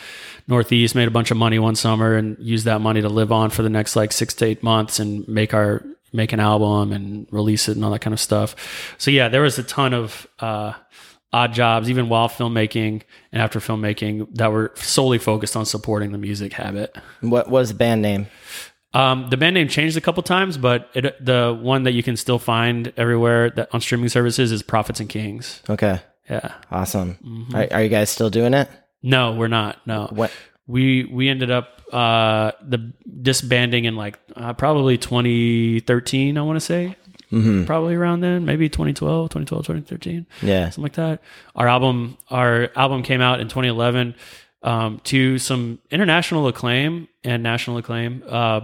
northeast. Made a bunch of money one summer and used that money to live on for the next like six to eight months and make our make an album and release it and all that kind of stuff. So yeah, there was a ton of uh, odd jobs, even while filmmaking and after filmmaking, that were solely focused on supporting the music habit. What was the band name? Um, the band name changed a couple times, but it, the one that you can still find everywhere that on streaming services is Prophets and Kings. Okay. Yeah. Awesome. Mm-hmm. Are, are you guys still doing it? No, we're not. No. What? We we ended up uh the disbanding in like uh, probably 2013, I want to say. hmm Probably around then, maybe 2012, 2012, 2013. Yeah. something like that. Our album, our album came out in 2011 um, to some international acclaim and national acclaim. Uh,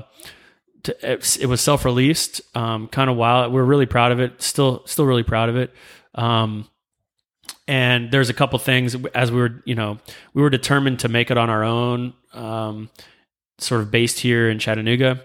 to, it, was self-released, um, kind of wild. We're really proud of it. Still, still really proud of it. Um, and there's a couple things as we were, you know, we were determined to make it on our own, um, sort of based here in Chattanooga,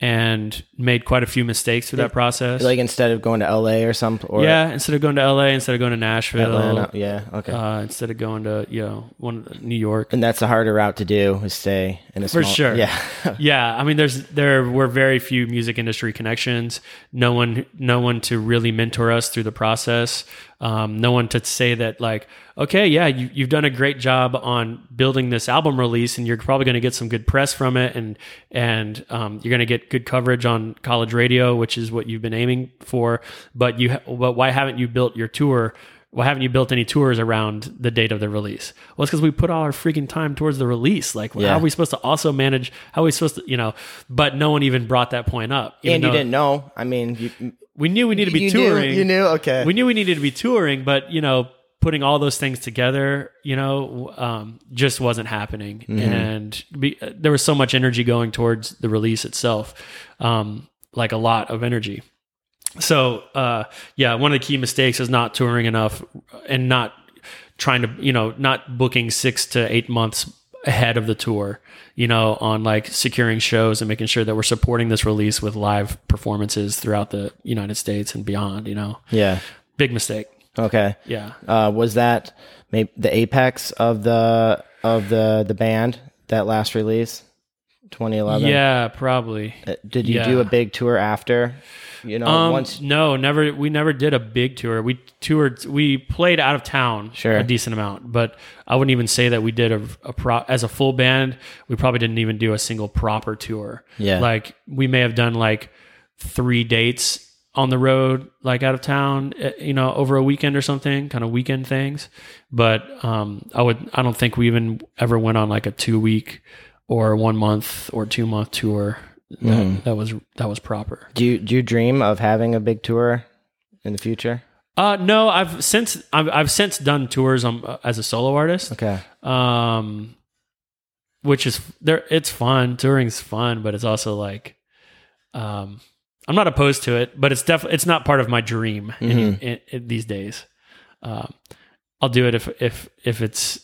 and made quite a few mistakes through that process. Like instead of going to LA or something or yeah, instead of going to LA, instead of going to Nashville, Atlanta. Yeah. Okay. uh, instead of going to you know one New York. and that's a harder route to do is stay in a For small, sure. Yeah. Yeah, I mean, there's there were very few music industry connections. No one, no one to really mentor us through the process. Um, no one to say that like, okay, yeah, you, you've done a great job on building this album release, and you're probably going to get some good press from it, and and um, you're going to get good coverage on college radio, which is what you've been aiming for. But you, ha- but why haven't you built your tour? Why haven't you built any tours around the date of the release? Well, it's because we put all our freaking time towards the release. Like, Yeah. how are we supposed to also manage? How are we supposed to, you know? But no one even brought that point up. and you didn't know. I mean, you, We knew we needed to be you touring. Knew, you knew. Okay. We knew we needed to be touring, but you know, putting all those things together, you know, um, just wasn't happening. Mm-hmm. And be, there was so much energy going towards the release itself, um, like a lot of energy. So, uh, yeah, one of the key mistakes is not touring enough and not trying to, you know, not booking six to eight months ahead of the tour, you know, on like securing shows and making sure that we're supporting this release with live performances throughout the United States and beyond, you know. yeah. Big mistake. Okay. Yeah. Uh, was that maybe the apex of the of the the band that last release, 2011? Yeah, probably. Uh, Did you do a big tour after? You know, Um, once. no, never. We never did a big tour. We toured. We played out of town Sure. a decent amount, but I wouldn't even say that we did a, a pro as a full band. We probably didn't even do a single proper tour. Yeah. like we may have done like three dates on the road, like out of town, eh, you know, over a weekend or something, kind of weekend things. But um, I would. I don't think we even ever went on like a two week or one month or two month tour. That, Mm-hmm. that was that was proper. Do you do you dream of having a big tour in the future? Uh, no, I've since I've, I've since done tours um, as a solo artist. Okay. Um, which is there. It's fun. Touring's fun, but it's also like, um, I'm not opposed to it, but it's definitely it's not part of my dream in, Mhm. in, in these days. Um, I'll do it if if if it's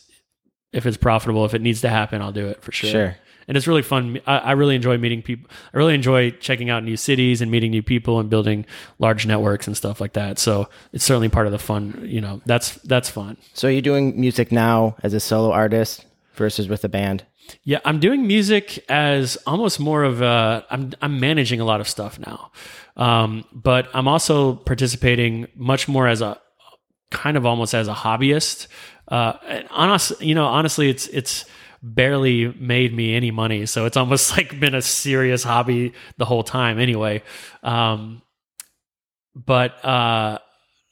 if it's profitable. If it needs to happen, I'll do it for sure. Sure. And it's really fun. I, I really enjoy meeting people. I really enjoy checking out new cities and meeting new people and building large networks and stuff like that. So it's certainly part of the fun. You know, that's that's fun. So are you doing music now as a solo artist versus with a band? Yeah, I'm doing music as almost more of a. I'm I'm managing a lot of stuff now, um, but I'm also participating much more as a kind of almost as a hobbyist. Uh, and honest, you know, honestly, it's it's barely made me any money, so it's almost like been a serious hobby the whole time. Anyway, um, but uh,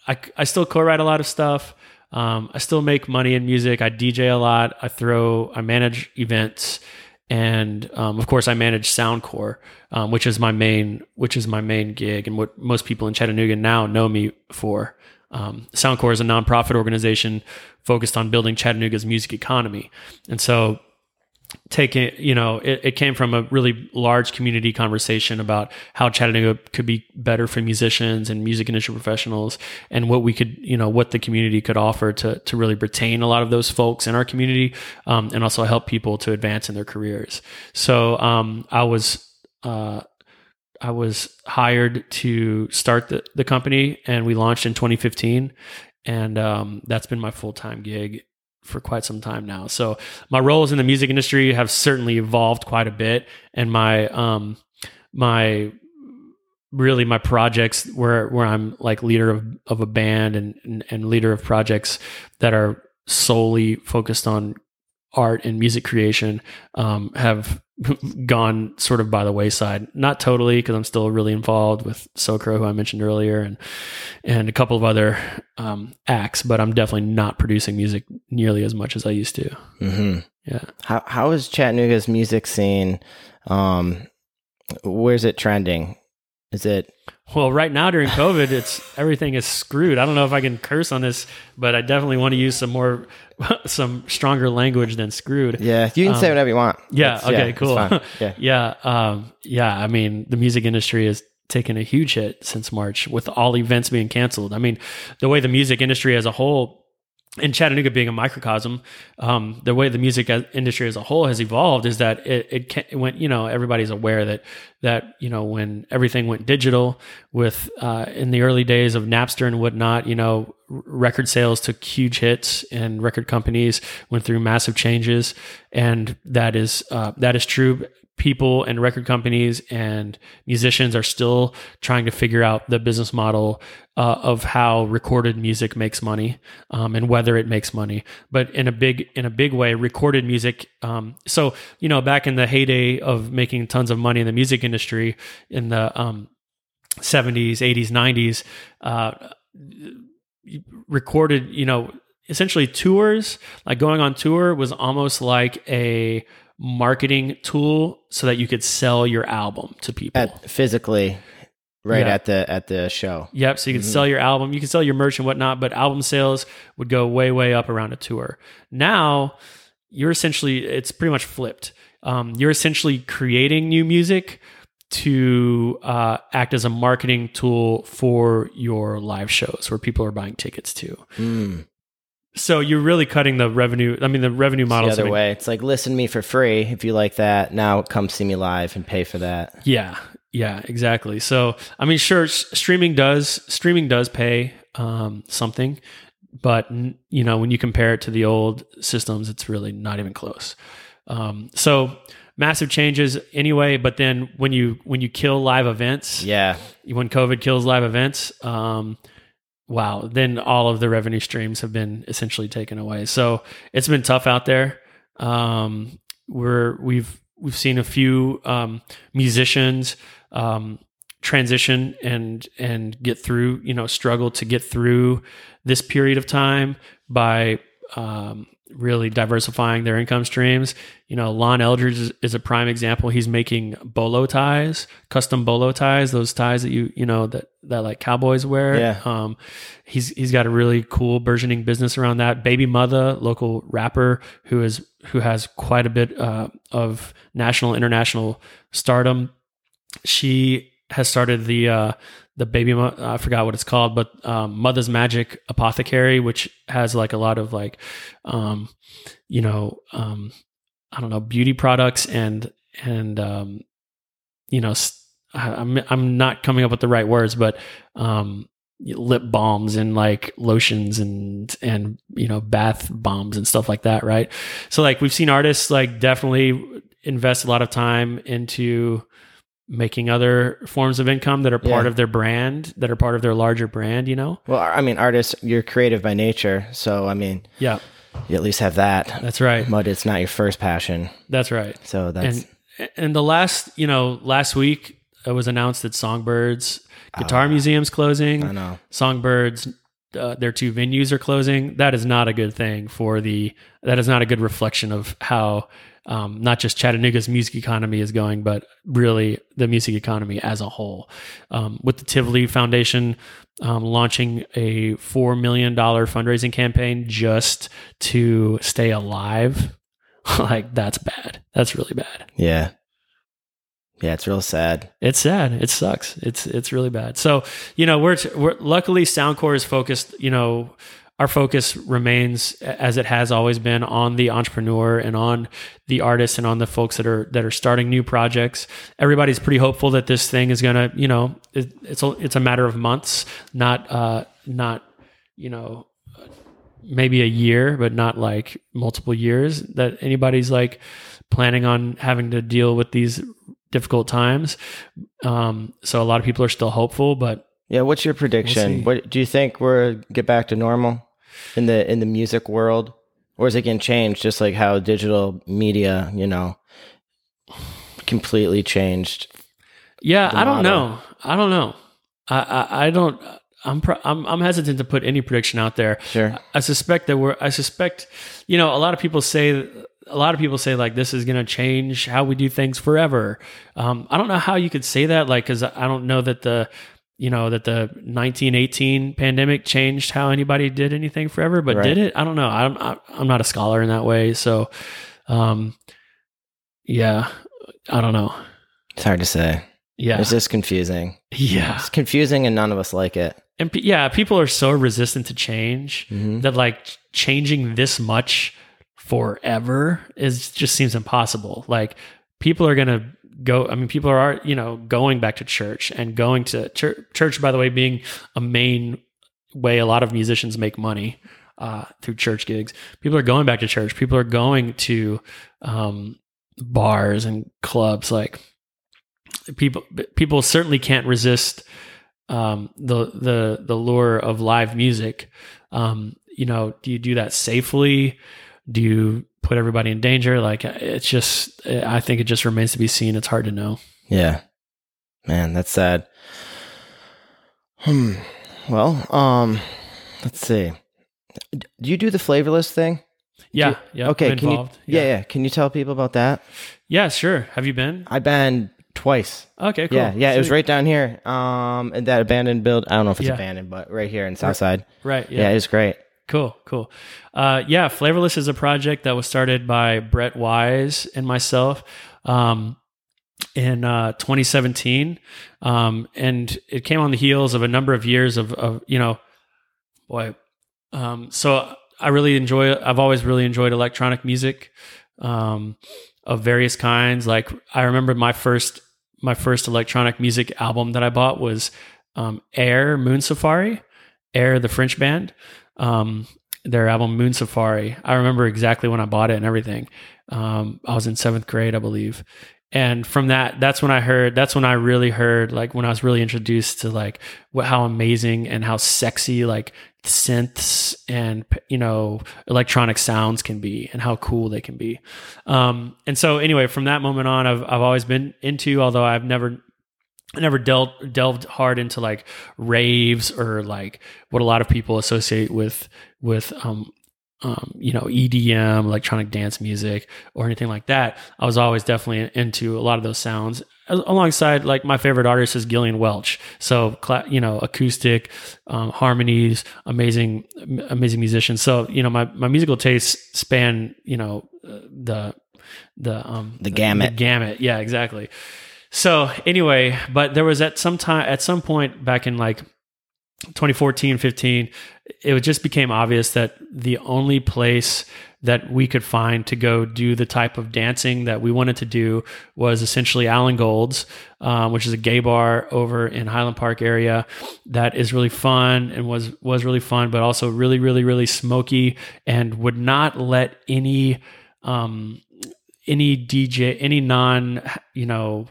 I I still co-write a lot of stuff. Um, I still make money in music. I DJ a lot. I throw. I manage events, and um, of course, I manage SoundCorps, um, which is my main, which is my main gig, and what most people in Chattanooga now know me for. Um, SoundCorps is a nonprofit organization focused on building Chattanooga's music economy, and so taking you know it, it came from a really large community conversation about how chattanooga could be better for musicians and music industry professionals and what we could you know what the community could offer to to really retain a lot of those folks in our community um, and also help people to advance in their careers. So um, i was uh, I was hired to start the, the company and we launched in 2015 and um, that's been my full-time gig for quite some time now. So my roles in the music industry have certainly evolved quite a bit, and my um my really my projects where where I'm like leader of, of a band and, and and leader of projects that are solely focused on art and music creation um, have gone sort of by the wayside. Not totally because I'm still really involved with Socro, who I mentioned earlier, and and a couple of other um, acts, but I'm definitely not producing music nearly as much as I used to. Mm-hmm. Yeah. How how is Chattanooga's music scene? Um, where's it trending? Is it Well, right now during COVID, it's everything is screwed. I don't know if I can curse on this, but I definitely want to use some more, some stronger language than screwed. yeah? You can say Um, whatever you want. Yeah. It's- okay. it's cool. Yeah. yeah. Um, yeah. I mean, the music industry has taken a huge hit since March with all events being canceled. I mean, the way the music industry as a whole, and Chattanooga being a microcosm, um, the way the music industry as a whole has evolved is that it, it, ca- it went, you know, everybody's aware that, that, you know, when everything went digital with, uh, in the early days of Napster and whatnot, you know, record sales took huge hits and record companies went through massive changes. And that is, uh, that is true people and record companies and musicians are still trying to figure out the business model uh, of how recorded music makes money um, and whether it makes money. But in a big in a big way, recorded music. Um, so you know, back in the heyday of making tons of money in the music industry in the um, 70s, 80s, 90s, uh, recorded. You know, essentially tours like going on tour was almost like a marketing tool so that you could sell your album to people At, physically, right Yeah. at the at the show. Yep. So you can sell your album, you can sell your merch and whatnot, but album sales would go way, way up around a tour. Now you're essentially, it's pretty much flipped. Um, you're essentially creating new music to uh, act as a marketing tool for your live shows where people are buying tickets to. Mm. So you're really cutting the revenue. I mean, the revenue model. the other way. It's like listen to me for free if you like that. Now come see me live and pay for that. Yeah, yeah, exactly. So, I mean, sure, streaming does streaming does pay um, something, but you know, when you compare it to the old systems, it's really not even close. Um, so, massive changes anyway. But then when you when you kill live events, Yeah. when COVID kills live events, um, wow, then all of the revenue streams have been essentially taken away. So it's been tough out there. Um, we're we've we've seen a few um, musicians um, transition and and get through, you know, struggle to get through this period of time by um, really diversifying their income streams. You know, Lon Eldridge is, is a prime example. He's making bolo ties, custom bolo ties, those ties that you you know that that like cowboys wear. Yeah. Um, he's he's got a really cool burgeoning business around that. Bbymutha, local rapper who is who has quite a bit uh, of national international stardom. She has started the uh, the baby Mo- I forgot what it's called, but um, Mother's Magic Apothecary, which has like a lot of like, um, you know, um, I don't know, beauty products and and um, you know, s- I, I'm I'm not coming up with the right words, but um, lip balms and like lotions and and you know bath bombs and stuff like that, right? So like we've seen artists like definitely invest a lot of time into making other forms of income that are part Yeah. of their brand, that are part of their larger brand, you know? Well, I mean, artists, you're creative by nature, so I mean, Yeah, you at least have that. that's right. But it's not your first passion, That's right. so that's and and the last, you know, last week it was announced that Songbirds Guitar Museum's closing. I know. Songbirds, uh, their two venues are closing. That is not a good thing for the. That is not a good reflection of how um, not just Chattanooga's music economy is going, but really the music economy as a whole. Um, with the Tivoli Foundation um, launching a four million dollar fundraising campaign just to stay alive, like that's bad. That's really bad. Yeah, yeah, it's real sad. It's sad. It sucks. It's it's really bad. So you know we're we're luckily SoundCorps is focused. You know our focus remains as it has always been on the entrepreneur and on the artists and on the folks that are that are starting new projects. Everybody's pretty hopeful that this thing is gonna you know it, it's a, it's a matter of months, not uh not you know maybe a year, but not like multiple years that anybody's like planning on having to deal with these difficult times. Um, so a lot of people are still hopeful, but Yeah, what's your prediction? what do you think we're get back to normal in the in the music world, or is it going to change? Just like how digital media, you know, completely changed. yeah, I don't know. I don't know. I, I, I don't, I'm, pro- I'm, I'm hesitant to put any prediction out there. Sure. I suspect that we're, I suspect, you know, a lot of people say, a lot of people say like this is going to change how we do things forever. Um, I don't know how you could say that, like, cause I don't know that the, you know, that the 1918 pandemic changed how anybody did anything forever, but Right. did it? I don't know. I'm, I'm not a scholar in that way. So, um, yeah, I don't know. It's hard to say. Yeah. It's just confusing. Yeah. It's confusing, and none of us like it. And pe- yeah, people are so resistant to change Mhm. that like changing this much forever is just seems impossible. Like people are going to go I mean people are you know going back to church and going to church, church by the way being a main way a lot of musicians make money uh, through church gigs. People are going back to church. People are going to um, bars and clubs like people people certainly can't resist um, the the the lure of live music um, you know do you do that safely do you put everybody in danger like it's just i think it just remains to be seen it's hard to know Yeah. Man, that's sad. Hmm. Well, um, let's see. Do you do the flavorless thing? yeah yeah okay. Can you, involved. yeah. yeah. Can you tell people about that? yeah sure have you been I've been twice. okay cool Yeah, yeah. It was right down here. Um, in that abandoned build. I don't know if it's Yeah. abandoned, but right here in Southside. right Yeah. Yeah, it was great. Cool, cool. Uh, yeah, Flavorless is a project that was started by Brett Wise and myself um, in uh, 2017, um, and it came on the heels of a number of years of, of you know, boy. Um, so I really enjoy. I've always really enjoyed electronic music um, of various kinds. Like I remember my first my first electronic music album that I bought was um, Air Moon Safari, Air the French band um, their album Moon Safari. I remember exactly when I bought it and everything. Um, I was in seventh grade, I believe. And from that, that's when I heard, that's when I really heard, like, when I was really introduced to, like, what, how amazing and how sexy, like, synths and, you know, electronic sounds can be and how cool they can be. Um, and so, anyway, from that moment on, I've, I've always been into, although I've never, I never delved delved hard into like raves or like what a lot of people associate with with um um you know EDM electronic dance music or anything like that. I was always definitely into a lot of those sounds alongside like my favorite artist is Gillian Welch. So you know acoustic um, harmonies, amazing amazing musician. So you know my my musical tastes span you know uh, the the um The gamut. the gamut. Yeah, exactly. So anyway, but there was at some time at some point back in like 2014, 15, it just became obvious that the only place that we could find to go do the type of dancing that we wanted to do was essentially Alan Gold's, um, which is a gay bar over in Highland Park area that is really fun and was was really fun, but also really, really, really smoky and would not let any um, any DJ, any non, you know,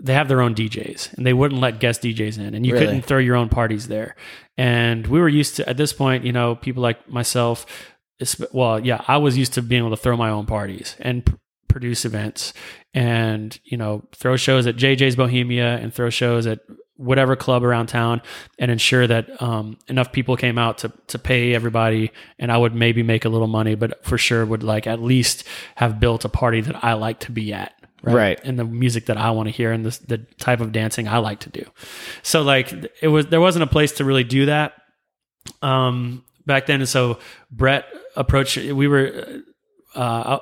they have their own DJs and they wouldn't let guest DJs in and you Really? couldn't throw your own parties there. And we were used to, at this point, you know, people like myself, well, yeah, I was used to being able to throw my own parties and pr- produce events and, you know, throw shows at JJ's Bohemia and throw shows at whatever club around town and ensure that um, enough people came out to, to pay everybody and I would maybe make a little money, but for sure would like at least have built a party that I like to be at. Right. And the music that I want to hear and the, the type of dancing I like to do. So like it was, there wasn't a place to really do that um, back then. And so Brett approached, we were, uh, uh,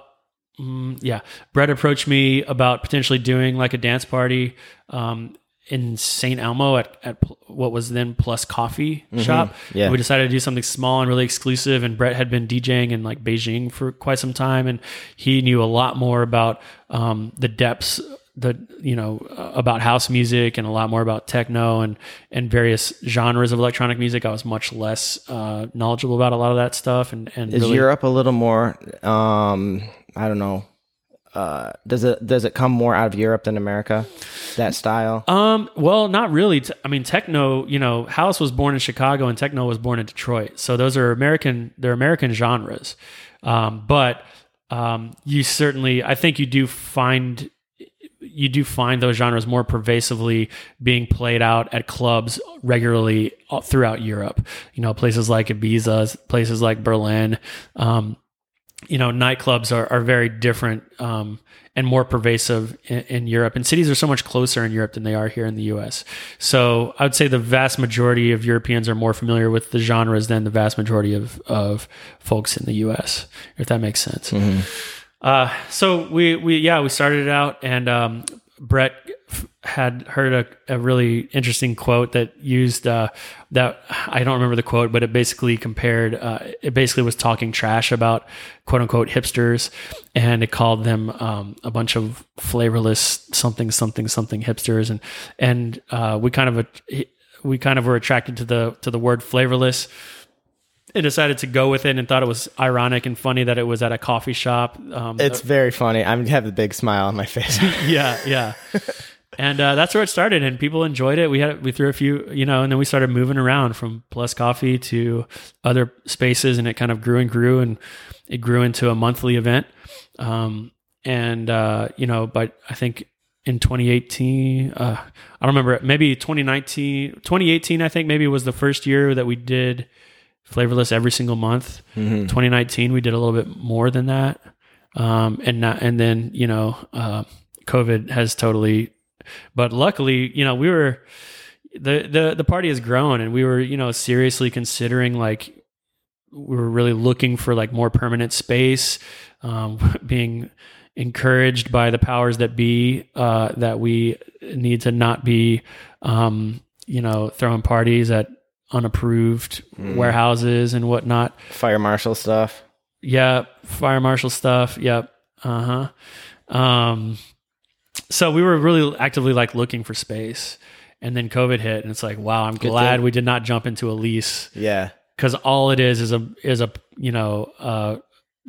mm, yeah, Brett approached me about potentially doing like a dance party, um, in St. Elmo at, at what was then Plus Coffee Shop. Yeah. We decided to do something small and really exclusive. And Brett had been DJing in like Beijing for quite some time, and he knew a lot more about um, the depths, the you know uh, about house music and a lot more about techno and and various genres of electronic music. I was much less uh, knowledgeable about a lot of that stuff. And and Is really, Europe a little more? Um, I don't know. Uh, does it does it come more out of Europe than America? That style. Um, well, not really. I mean, techno, you know, house was born in Chicago and techno was born in Detroit. So those are American, they're American genres. Um, but, um, you certainly, I think you do find, you do find those genres more pervasively being played out at clubs regularly throughout Europe. You know, places like Ibiza, places like Berlin, um, you know, nightclubs are, are very different um, and more pervasive in, in Europe. And cities are so much closer in Europe than they are here in the U.S. So I would say the vast majority of Europeans are more familiar with the genres than the vast majority of, of folks in the U.S. If that makes sense. Uh, so we we yeah we started it out and um, Brett had heard a, a really interesting quote that used uh, that I don't remember the quote, but it basically compared. Uh, it basically was talking trash about quote unquote hipsters, and it called them um, a bunch of flavorless something something something hipsters, and and uh, we kind of we kind of were attracted to the to the word flavorless I decided to go with it and thought it was ironic and funny that it was at a coffee shop. Um, It's very funny. I'm have a big smile on my face. yeah, yeah. and uh, that's where it started, and people enjoyed it. We had we threw a few, you know, and then we started moving around from Plus Coffee to other spaces, and it kind of grew and grew, and it grew into a monthly event. Um, and uh, you know, but I think in 2018, uh, I don't remember, maybe 2019, 2018, I think maybe was the first year that we did flavorless every single month. 2019, we did a little bit more than that. Um, and not, and then, you know, uh, COVID has totally, but luckily, you know, we were, the, the, the party has grown and we were, you know, seriously considering like, we were really looking for like more permanent space, um, being encouraged by the powers that be, uh, that we need to not be, um, you know, throwing parties at unapproved warehouses and whatnot. Fire marshal stuff. Yeah, fire marshal stuff. Yep. Uh huh. Um, so we were really actively like looking for space, and then COVID hit, and it's like, wow, I'm glad thing. we did not jump into a lease Yeah. because all it is is a is a you know uh,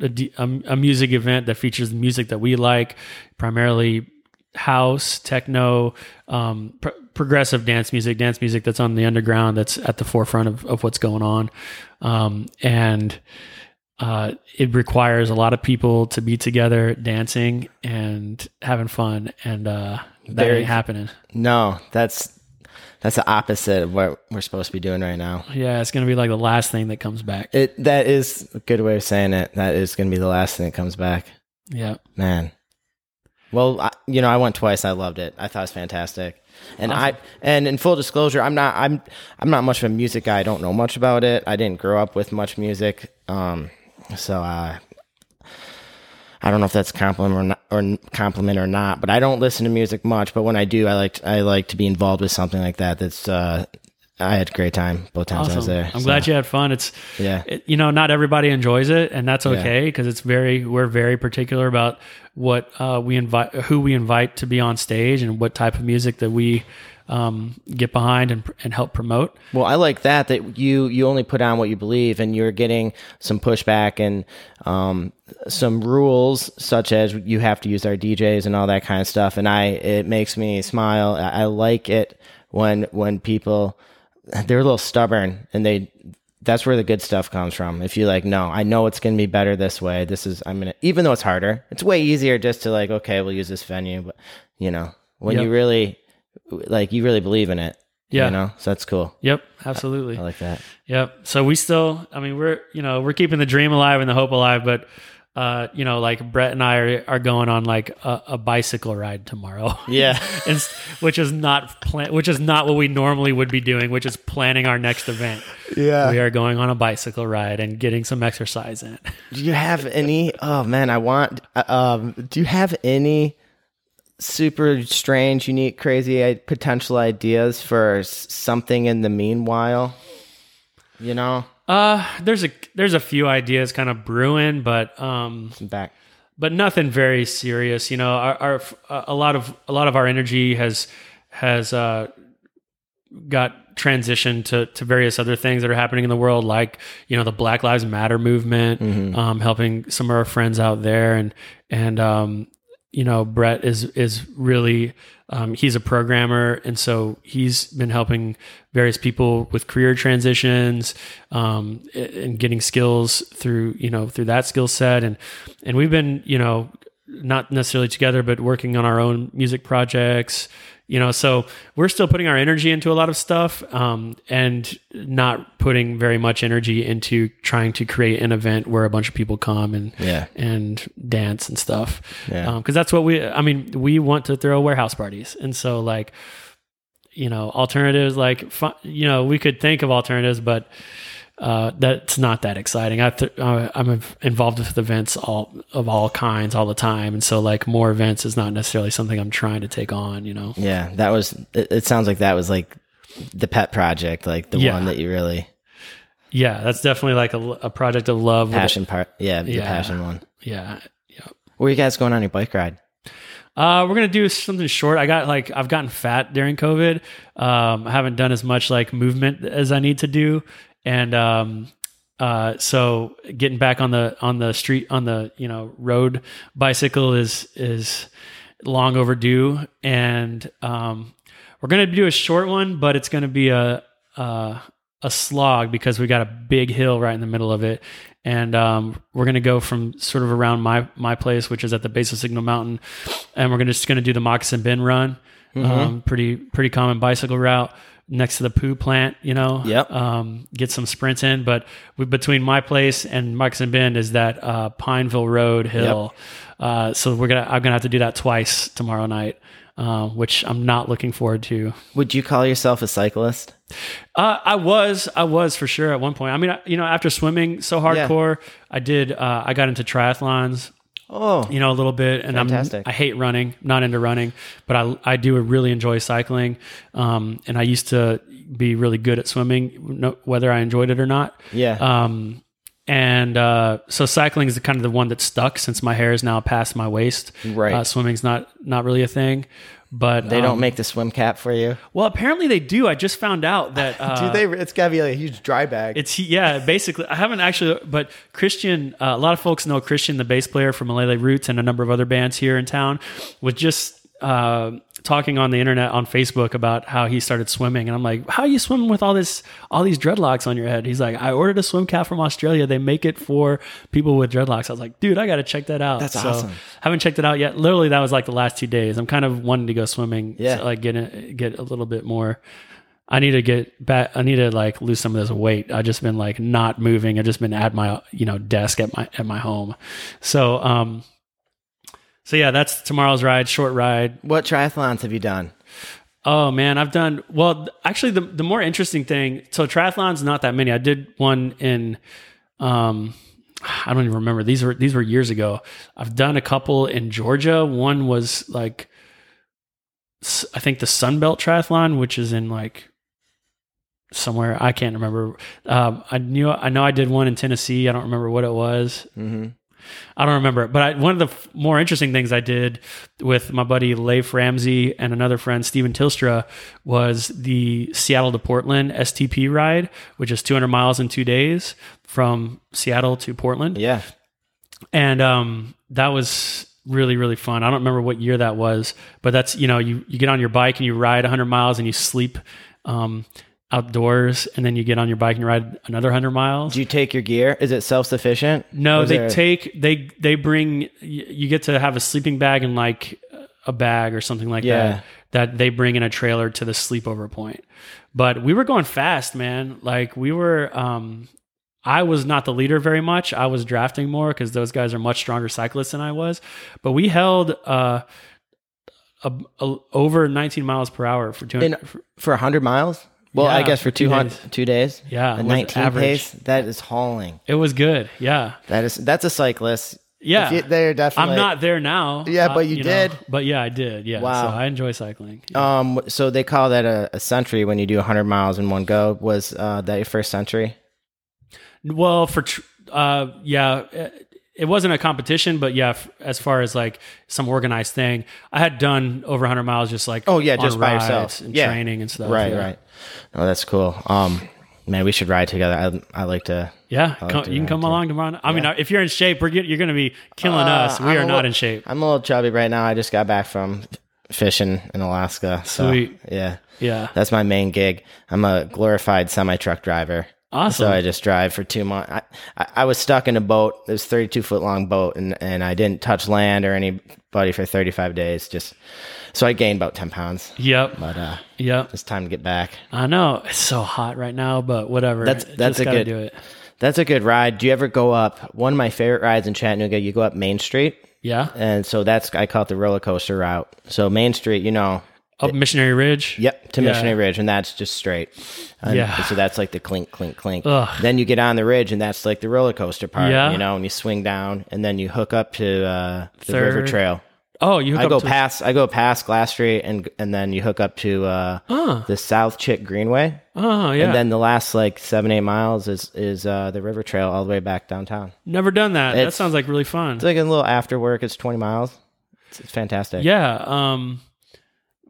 a, a music event that features the music that we like, primarily house, techno, um, pr- progressive dance music, dance music that's on the underground, that's at the forefront of, of what's going on, um, and uh, it requires a lot of people to be together, dancing and having fun, and uh, that Very- ain't happening. No, that's that's the opposite of what we're supposed to be doing right now. Yeah, it's gonna be like the last thing that comes back. It that is a good way of saying it. That is going to be the last thing that comes back. Yeah. Man. Well, I, you know, I went twice. I loved it. I thought it was fantastic. And I and in full disclosure, I'm not I'm I'm not much of a music guy. I don't know much about it. I didn't grow up with much music. Um so uh I don't know if that's compliment or not, or compliment or not, but I don't listen to music much, but when I do, I like I like to be involved with something like that. That's uh I had a great time both times I was there. I'm so, glad you had fun. It's Yeah. it, you know not everybody enjoys it, and that's okay because it's very we're very particular about what uh, we invite, who we invite to be on stage, and what type of music that we um, get behind and and help promote. Well, I like that that you you only put on what you believe, and you're getting some pushback and um, some rules, such as you have to use our DJs and all that kind of stuff. And I it makes me smile. I, I like it when when people they're a little stubborn and they that's where the good stuff comes from. If you like, no, I know it's going to be better this way. This is I'm gonna even though it's harder, it's way easier just to like, okay, we'll use this venue, but you know when Yep. you really like you really believe in it. Yeah. You know, so that's cool. Yep, absolutely. I like that. Yep. So we still, I mean, we're you know we're keeping the dream alive and the hope alive, but uh, you know, like Brett and I are, are going on like a, a bicycle ride tomorrow. Yeah. and, which is not plan, which is not what we normally would be doing, which is planning our next event. Yeah. We are going on a bicycle ride and getting some exercise in. Do you have any? Oh man, I want. uh, Um, do you have any super strange, unique, crazy potential ideas for something in the meanwhile? You know, Uh, there's a there's a few ideas kind of brewing, but um, back. but nothing very serious. You know, our, our a lot of a lot of our energy has has uh, got transitioned to to various other things that are happening in the world, like you know the Black Lives Matter movement, um, helping some of our friends out there, and and um, you know Brett is is really um, he's a programmer, and so he's been helping various people with career transitions um, and getting skills through you know through that skill set, and and we've been you know not necessarily together, but working on our own music projects. You know, so we're still putting our energy into a lot of stuff, um, and not putting very much energy into trying to create an event where a bunch of people come and Yeah. and dance and stuff. Yeah. Because that's what we. I mean, we want to throw warehouse parties, and so like, you know, alternatives like you know we could think of alternatives, but uh, that's not that exciting. I th- uh, I'm involved with events all of all kinds all the time, and so like more events is not necessarily something I'm trying to take on. You know. Yeah, that was. It, it sounds like that was like the pet project, like the Yeah. one that you really Yeah, that's definitely like a, a project of love. passion part. Yeah, the Yeah. passion one. Yeah, yeah. Where are you guys going on your bike ride? Uh, we're gonna do something short. I got like I've gotten fat during COVID. Um, I haven't done as much like movement as I need to do, and um, uh, so getting back on the on the street on the you know road bicycle is is long overdue, and um, we're gonna do a short one, but it's gonna be a a, a slog because we got a big hill right in the middle of it, and um, we're gonna go from sort of around my my place, which is at the base of Signal Mountain, and we're gonna just gonna do the Moccasin Bend run, um, pretty pretty common bicycle route next to the poo plant, you know. Yep. Um, get some sprints in, but we, between my place and Moccasin Bend is that uh, Pineville Road hill. Uh, so we're gonna I'm gonna have to do that twice tomorrow night, uh, which I'm not looking forward to. Would you call yourself a cyclist? Uh, I was, I was for sure at one point. I mean, I, you know, after swimming so hardcore, I did. Uh, I got into triathlons, Oh, you know, a little bit, and I'm, Fantastic. I hate running, not into running, but I, I do really enjoy cycling. Um, and I used to be really good at swimming, no, whether I enjoyed it or not. yeah. Um, and uh, so cycling is the kind of the one that stuck since my hair is now past my waist. Right. Uh, swimming's not not really a thing, but they um, don't make the swim cap for you. Well, apparently they do. I just found out that. Uh, Do they? It's gotta be like a huge dry bag. It's yeah, basically. I haven't actually, but Christian. Uh, a lot of folks know Christian, the bass player from Malele Roots, and a number of other bands here in town. Was just uh, talking on the internet on Facebook about how he started swimming, and I'm like, "How are you swimming with all this, all these dreadlocks on your head?" He's like, "I ordered a swim cap from Australia. They make it for people with dreadlocks." I was like, "Dude, I got to check that out." That's So, awesome. Haven't checked it out yet. Literally, that was like the last two days. I'm kind of wanting to go swimming. Yeah. to, like get in, get a little bit more. I need to get back. I need to like lose some of this weight. I've just been like not moving. I've just been at my you know desk at my at my home. So um, so yeah, that's tomorrow's ride. Short ride. what triathlons have you done? Oh man, I've done well. Actually, the the more interesting thing. So triathlons, not that many. I did one in. Um, I don't even remember. These were these were years ago. I've done a couple in Georgia. One was like, I think the Sunbelt Triathlon, which is in like somewhere I can't remember. Um, I knew I know I did one in Tennessee. I don't remember what it was. Mm-hmm. I don't remember. But I, one of the f- more interesting things I did with my buddy Leif Ramsey and another friend, Steven Tilstra, was the Seattle to Portland STP ride, which is 200 miles in two days from Seattle to Portland. Yeah. And um, that was really, really fun. I don't remember what year that was, but that's, you know, you, you get on your bike and you ride 100 miles and you sleep um, outdoors, and then you get on your bike and ride another 100 miles. Do you take your gear? Is it self sufficient? No, they take they they bring you get to have a sleeping bag and like a bag or something like Yeah. that that they bring in a trailer to the sleepover point. But we were going fast, man. Like we were um I was not the leader very much. I was drafting more cuz those guys are much stronger cyclists than I was. But we held uh a, a- over 19 miles per hour for two In- for hundred miles. Well, I guess for two hundred days. two days. Yeah, a nineteen average. pace. That is hauling. It was good. Yeah. That is that's a cyclist. Yeah. You- they're definitely. I'm not there now. Yeah, uh, but you know, did. but yeah, I did. Yeah. Wow. So I enjoy cycling. Um. So they call that a, a century when you do hundred miles in one go. Was uh, that your first century? Well, for tr- uh, yeah, it- it wasn't a competition, but yeah, f- as far as like some organized thing, I had done over 100 miles just like Oh, yeah, just by yourself. and Yeah. training and stuff. right. yeah. Right. Oh, that's cool. Um. Man, we should ride together. I I like to. Yeah, like come, to you can come along tomorrow. I mean, if you're in shape, we're you're going to be killing Uh, us. We I'm are not little- in shape. I'm a little chubby right now. I just got back from fishing in Alaska. So, Sweet. Yeah. Yeah, That's my main gig. I'm a glorified semi truck driver. Awesome. So I just drive for two months. I, I, I was stuck in a boat. It was 32 foot long boat, and, and I didn't touch land or anybody for 35 days. Just so I gained about 10 pounds. yep, But uh, yep. it's time to get back. I know it's so hot right now, but whatever. That's- that's Just a good- do it. That's a good ride. Do you ever go up? One of my favorite rides in Chattanooga. You go up Main Street, Yeah, and so that's I call it the roller coaster route. So Main Street, you know, up Missionary Ridge. Yep, to Yeah. Missionary Ridge, and that's just straight. And Yeah. So that's like the clink, clink, clink. Ugh. Then you get on the ridge, and that's like the roller coaster part. Yeah. You know, and you swing down, and then you hook up to uh, the river trail. Oh, you hook I go past. I go past Glass Street, and and then you hook up to uh, Oh, the South Chick Greenway, oh yeah. and then the last like seven eight miles is is uh, the river trail all the way back downtown. Never done that. that sounds like really fun. It's like a little after work. It's twenty miles. It's, it's fantastic. Yeah, um,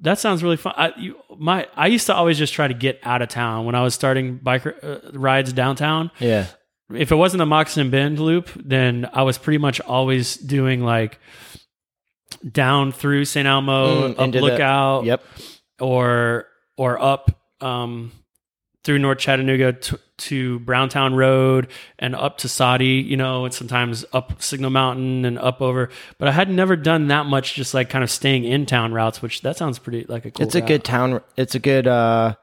that sounds really fun. I, you, my I used to always just try to get out of town when I was starting bike uh, rides downtown. Yeah. if it wasn't the Moccasin Bend loop, then I was pretty much always doing like down through St. Elmo, Mm, up into the- Lookout, Yep. or or up um, through North Chattanooga to, to Browntown Road and up to Soddy, you know, and sometimes up Signal Mountain and up over. But I had never done that much, just like kind of staying in town routes, which that sounds pretty like a cool. It's a route. good town. It's a good. uh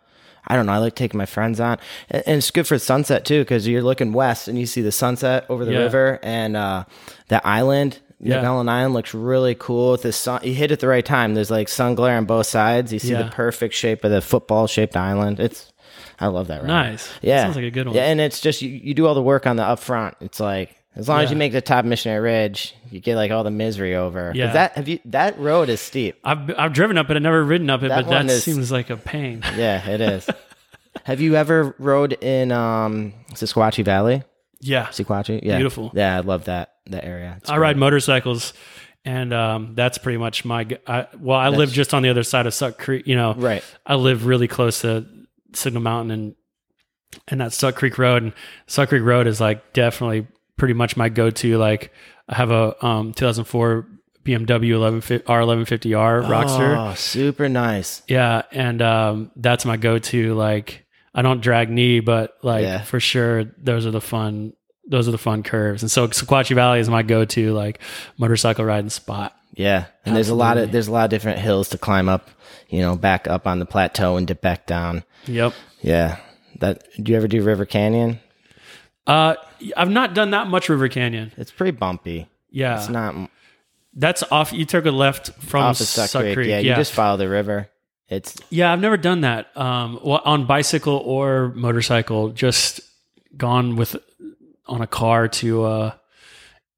I don't know. I like taking my friends on, and and it's good for sunset too because you're looking west and you see the sunset over the Yeah. river and uh the island. Yeah. Maclellan Island looks really cool with the sun. You hit it the right time. There's like sun glare on both sides. You see Yeah. the perfect shape of the football shaped island. It's. I love that. Ride. Nice. Yeah, Sounds like a good one. Yeah, and it's just you, you do all the work on the up front. It's like as long as you make the top missionary ridge, you get like all the misery over. Yeah. that have you that road is steep. I've I've driven up it. I've never ridden up it, That but that seems like a pain. Yeah, it is. Have you ever rode in um Sequatchie Valley? Yeah, Sequatchie? Yeah. Beautiful. Yeah, I love that that area. It's I ride motorcycles, and um, that's pretty much my. I, well, I live just on the other side of Suck Creek. You know, Right. I live really close to Signal Mountain and and that Suck Creek Road. And Suck Creek Road is like definitely pretty much my go-to. Like I have a um 2004 BMW 11 R1150R Rockster. Oh, super nice. Yeah, and um, that's my go-to. Like I don't drag knee, but like Yeah. for sure, those are the fun. Those are the fun curves, and so Sequatchie Valley is my go-to like motorcycle riding spot. Yeah. And there's a lot of there's a lot of different hills to climb up, you know, back up on the plateau and dip back down. Yep. Yeah. That do you ever do River Canyon? Uh, I've not done that much River Canyon. It's pretty bumpy. Yeah, It's not that's off. You took a left from off of Suck, Creek. Yeah, you just follow the river. It's yeah, I've never done that. Um, well, on bicycle or motorcycle, just gone with on a car to uh,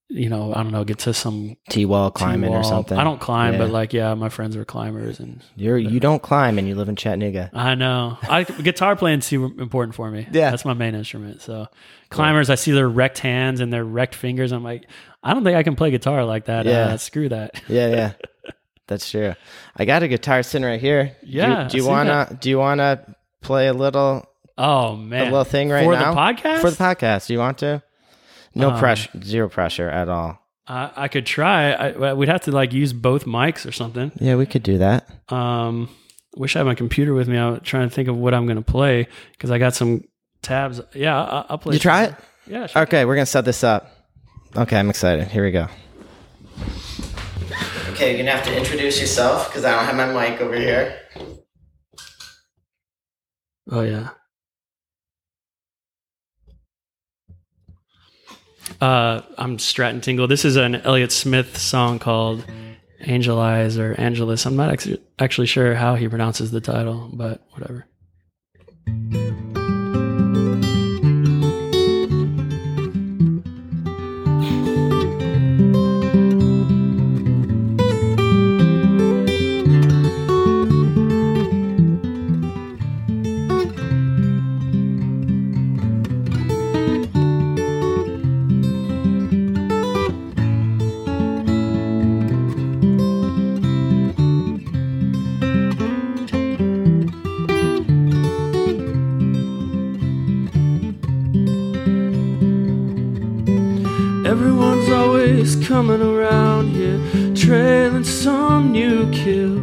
you know, I don't know, get to some T wall climbing or T-wall. something. I don't climb, Yeah. but like, yeah, my friends are climbers, and You're you don't climb and you live in Chattanooga. I know I guitar playing too important for me. Yeah. that's my main instrument. So climbers, I see their wrecked hands and their wrecked fingers. I'm like, I don't think I can play guitar like that. Yeah. Uh, screw that. Yeah, yeah. That's true. I got a guitar sitting right here. Do you- Yeah, Do you, wanna do you wanna play a little Oh man, a little thing right for now? the podcast. For the podcast. Do you want to? No Um, pressure zero pressure at all. I, I could try. I, we'd have to like use both mics or something. Yeah, we could do that. Um, wish I had my computer with me. I'm trying to think of what I'm going to play because I got some tabs. Yeah, I, I'll play. You try it? Yeah, sure. Okay, we're gonna set this up. Okay, I'm excited. Here we go. Okay, you're gonna have to introduce yourself because I don't have my mic over here. Oh yeah. Uh, I'm Stratton Tingle. This is an Elliott Smith song called Angel Eyes or Angelus. I'm not actually actually sure how he pronounces the title, but whatever. Coming around here, trailing some new kill.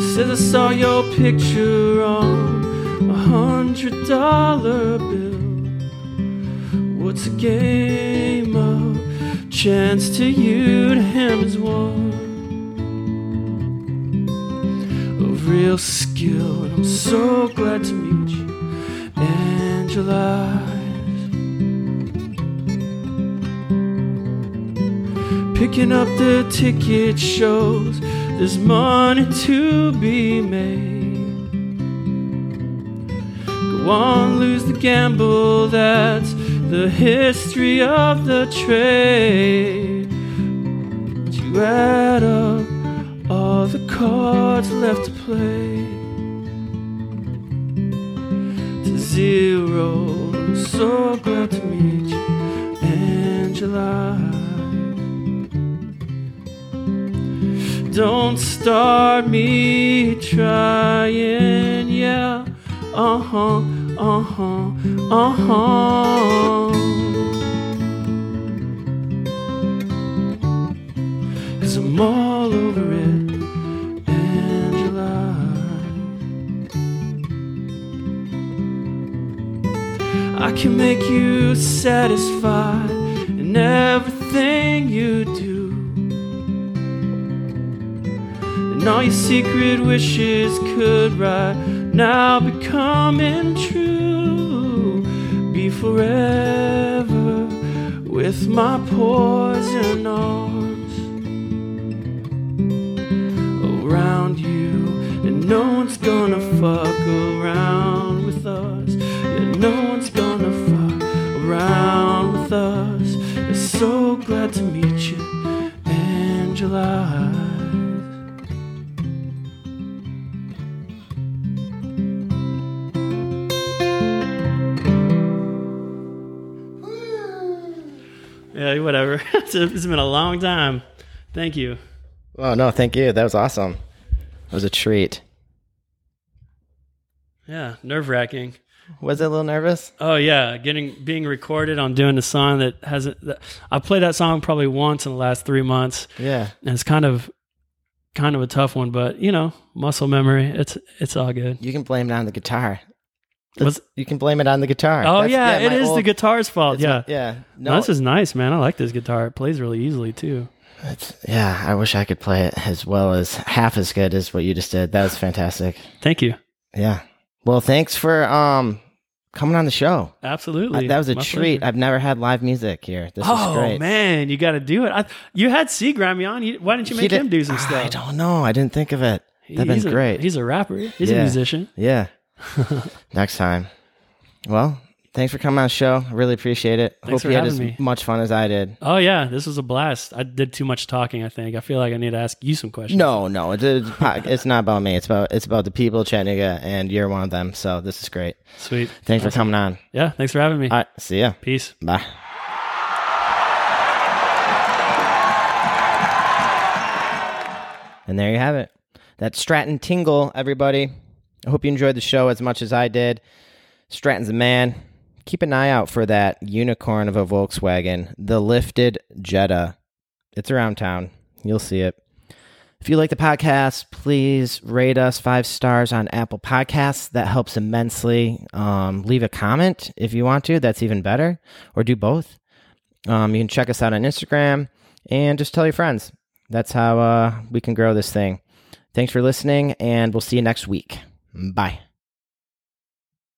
Says I saw your picture on a hundred dollar bill. What's a game of chance to you to him is one of real skill, and I'm so glad to meet you, Angeles. Picking up the ticket shows there's money to be made. Go on, lose the gamble, that's the history of the trade. But you add up all the cards left to play to zero. I'm so glad to meet you, Angeles. Don't start me trying, yeah, uh huh. uh huh, uh huh. Cause I'm all over it, Angeles. I can make you satisfied in everything you do. And all your secret wishes could right now be coming true. Be forever with my poison arms around you. And no one's gonna fuck around with us. Yeah, no one's gonna fuck around with us. I'm so glad to meet you, Angeles. It's it's been a long time. Thank you. Oh no, thank you. That was awesome. It was a treat. Yeah, nerve wracking. Was it a little nervous? Oh yeah, getting being recorded on doing a song that hasn't. That, I played that song probably once in the last three months, Yeah. and it's kind of kind of a tough one. But you know, muscle memory. It's it's all good. You can blame it on the guitar. Was- you can blame it on the guitar. Oh That's- yeah, it is the guitar's fault. it's my- Yeah. yeah. No, this is nice, man. I like this guitar. It plays really easily too. Yeah, I wish I could play it as well as half as good as what you just did. That was fantastic. Thank you. Yeah. Well, thanks for um coming on the show. Absolutely. I- that was a My treat. pleasure. I've never had live music here. This is Oh great. man, you got to do it. I, you had C Grammy on. You, why didn't you make did- him do some stuff? I don't know. I didn't think of it. That'd he's been a, great. He's a rapper. He's Yeah. a musician. Yeah. Next time. Well, thanks for coming on the show. I really appreciate it. Thanks Hope for you had as me. much fun as I did. Oh yeah, this was a blast. I did too much talking. I think. I feel like I need to ask you some questions. No, no, it's, it's, not about me. It's about it's about the people of Chattanooga, and you're one of them. So this is great. Sweet. Thanks for coming on. Yeah. Thanks for having me. All right, see ya. Peace. Bye. And there you have it. That's Stratton Tingle, everybody. I hope you enjoyed the show as much as I did. Stratton's a man. Keep an eye out for that unicorn of a Volkswagen, the lifted Jetta. It's around town. You'll see it. If you like the podcast, please rate us five stars on Apple Podcasts. That helps immensely. Um, leave a comment if you want to. That's even better. Or do both. Um, you can check us out on Instagram and just tell your friends. That's how uh, we can grow this thing. Thanks for listening, and we'll see you next week. Bye.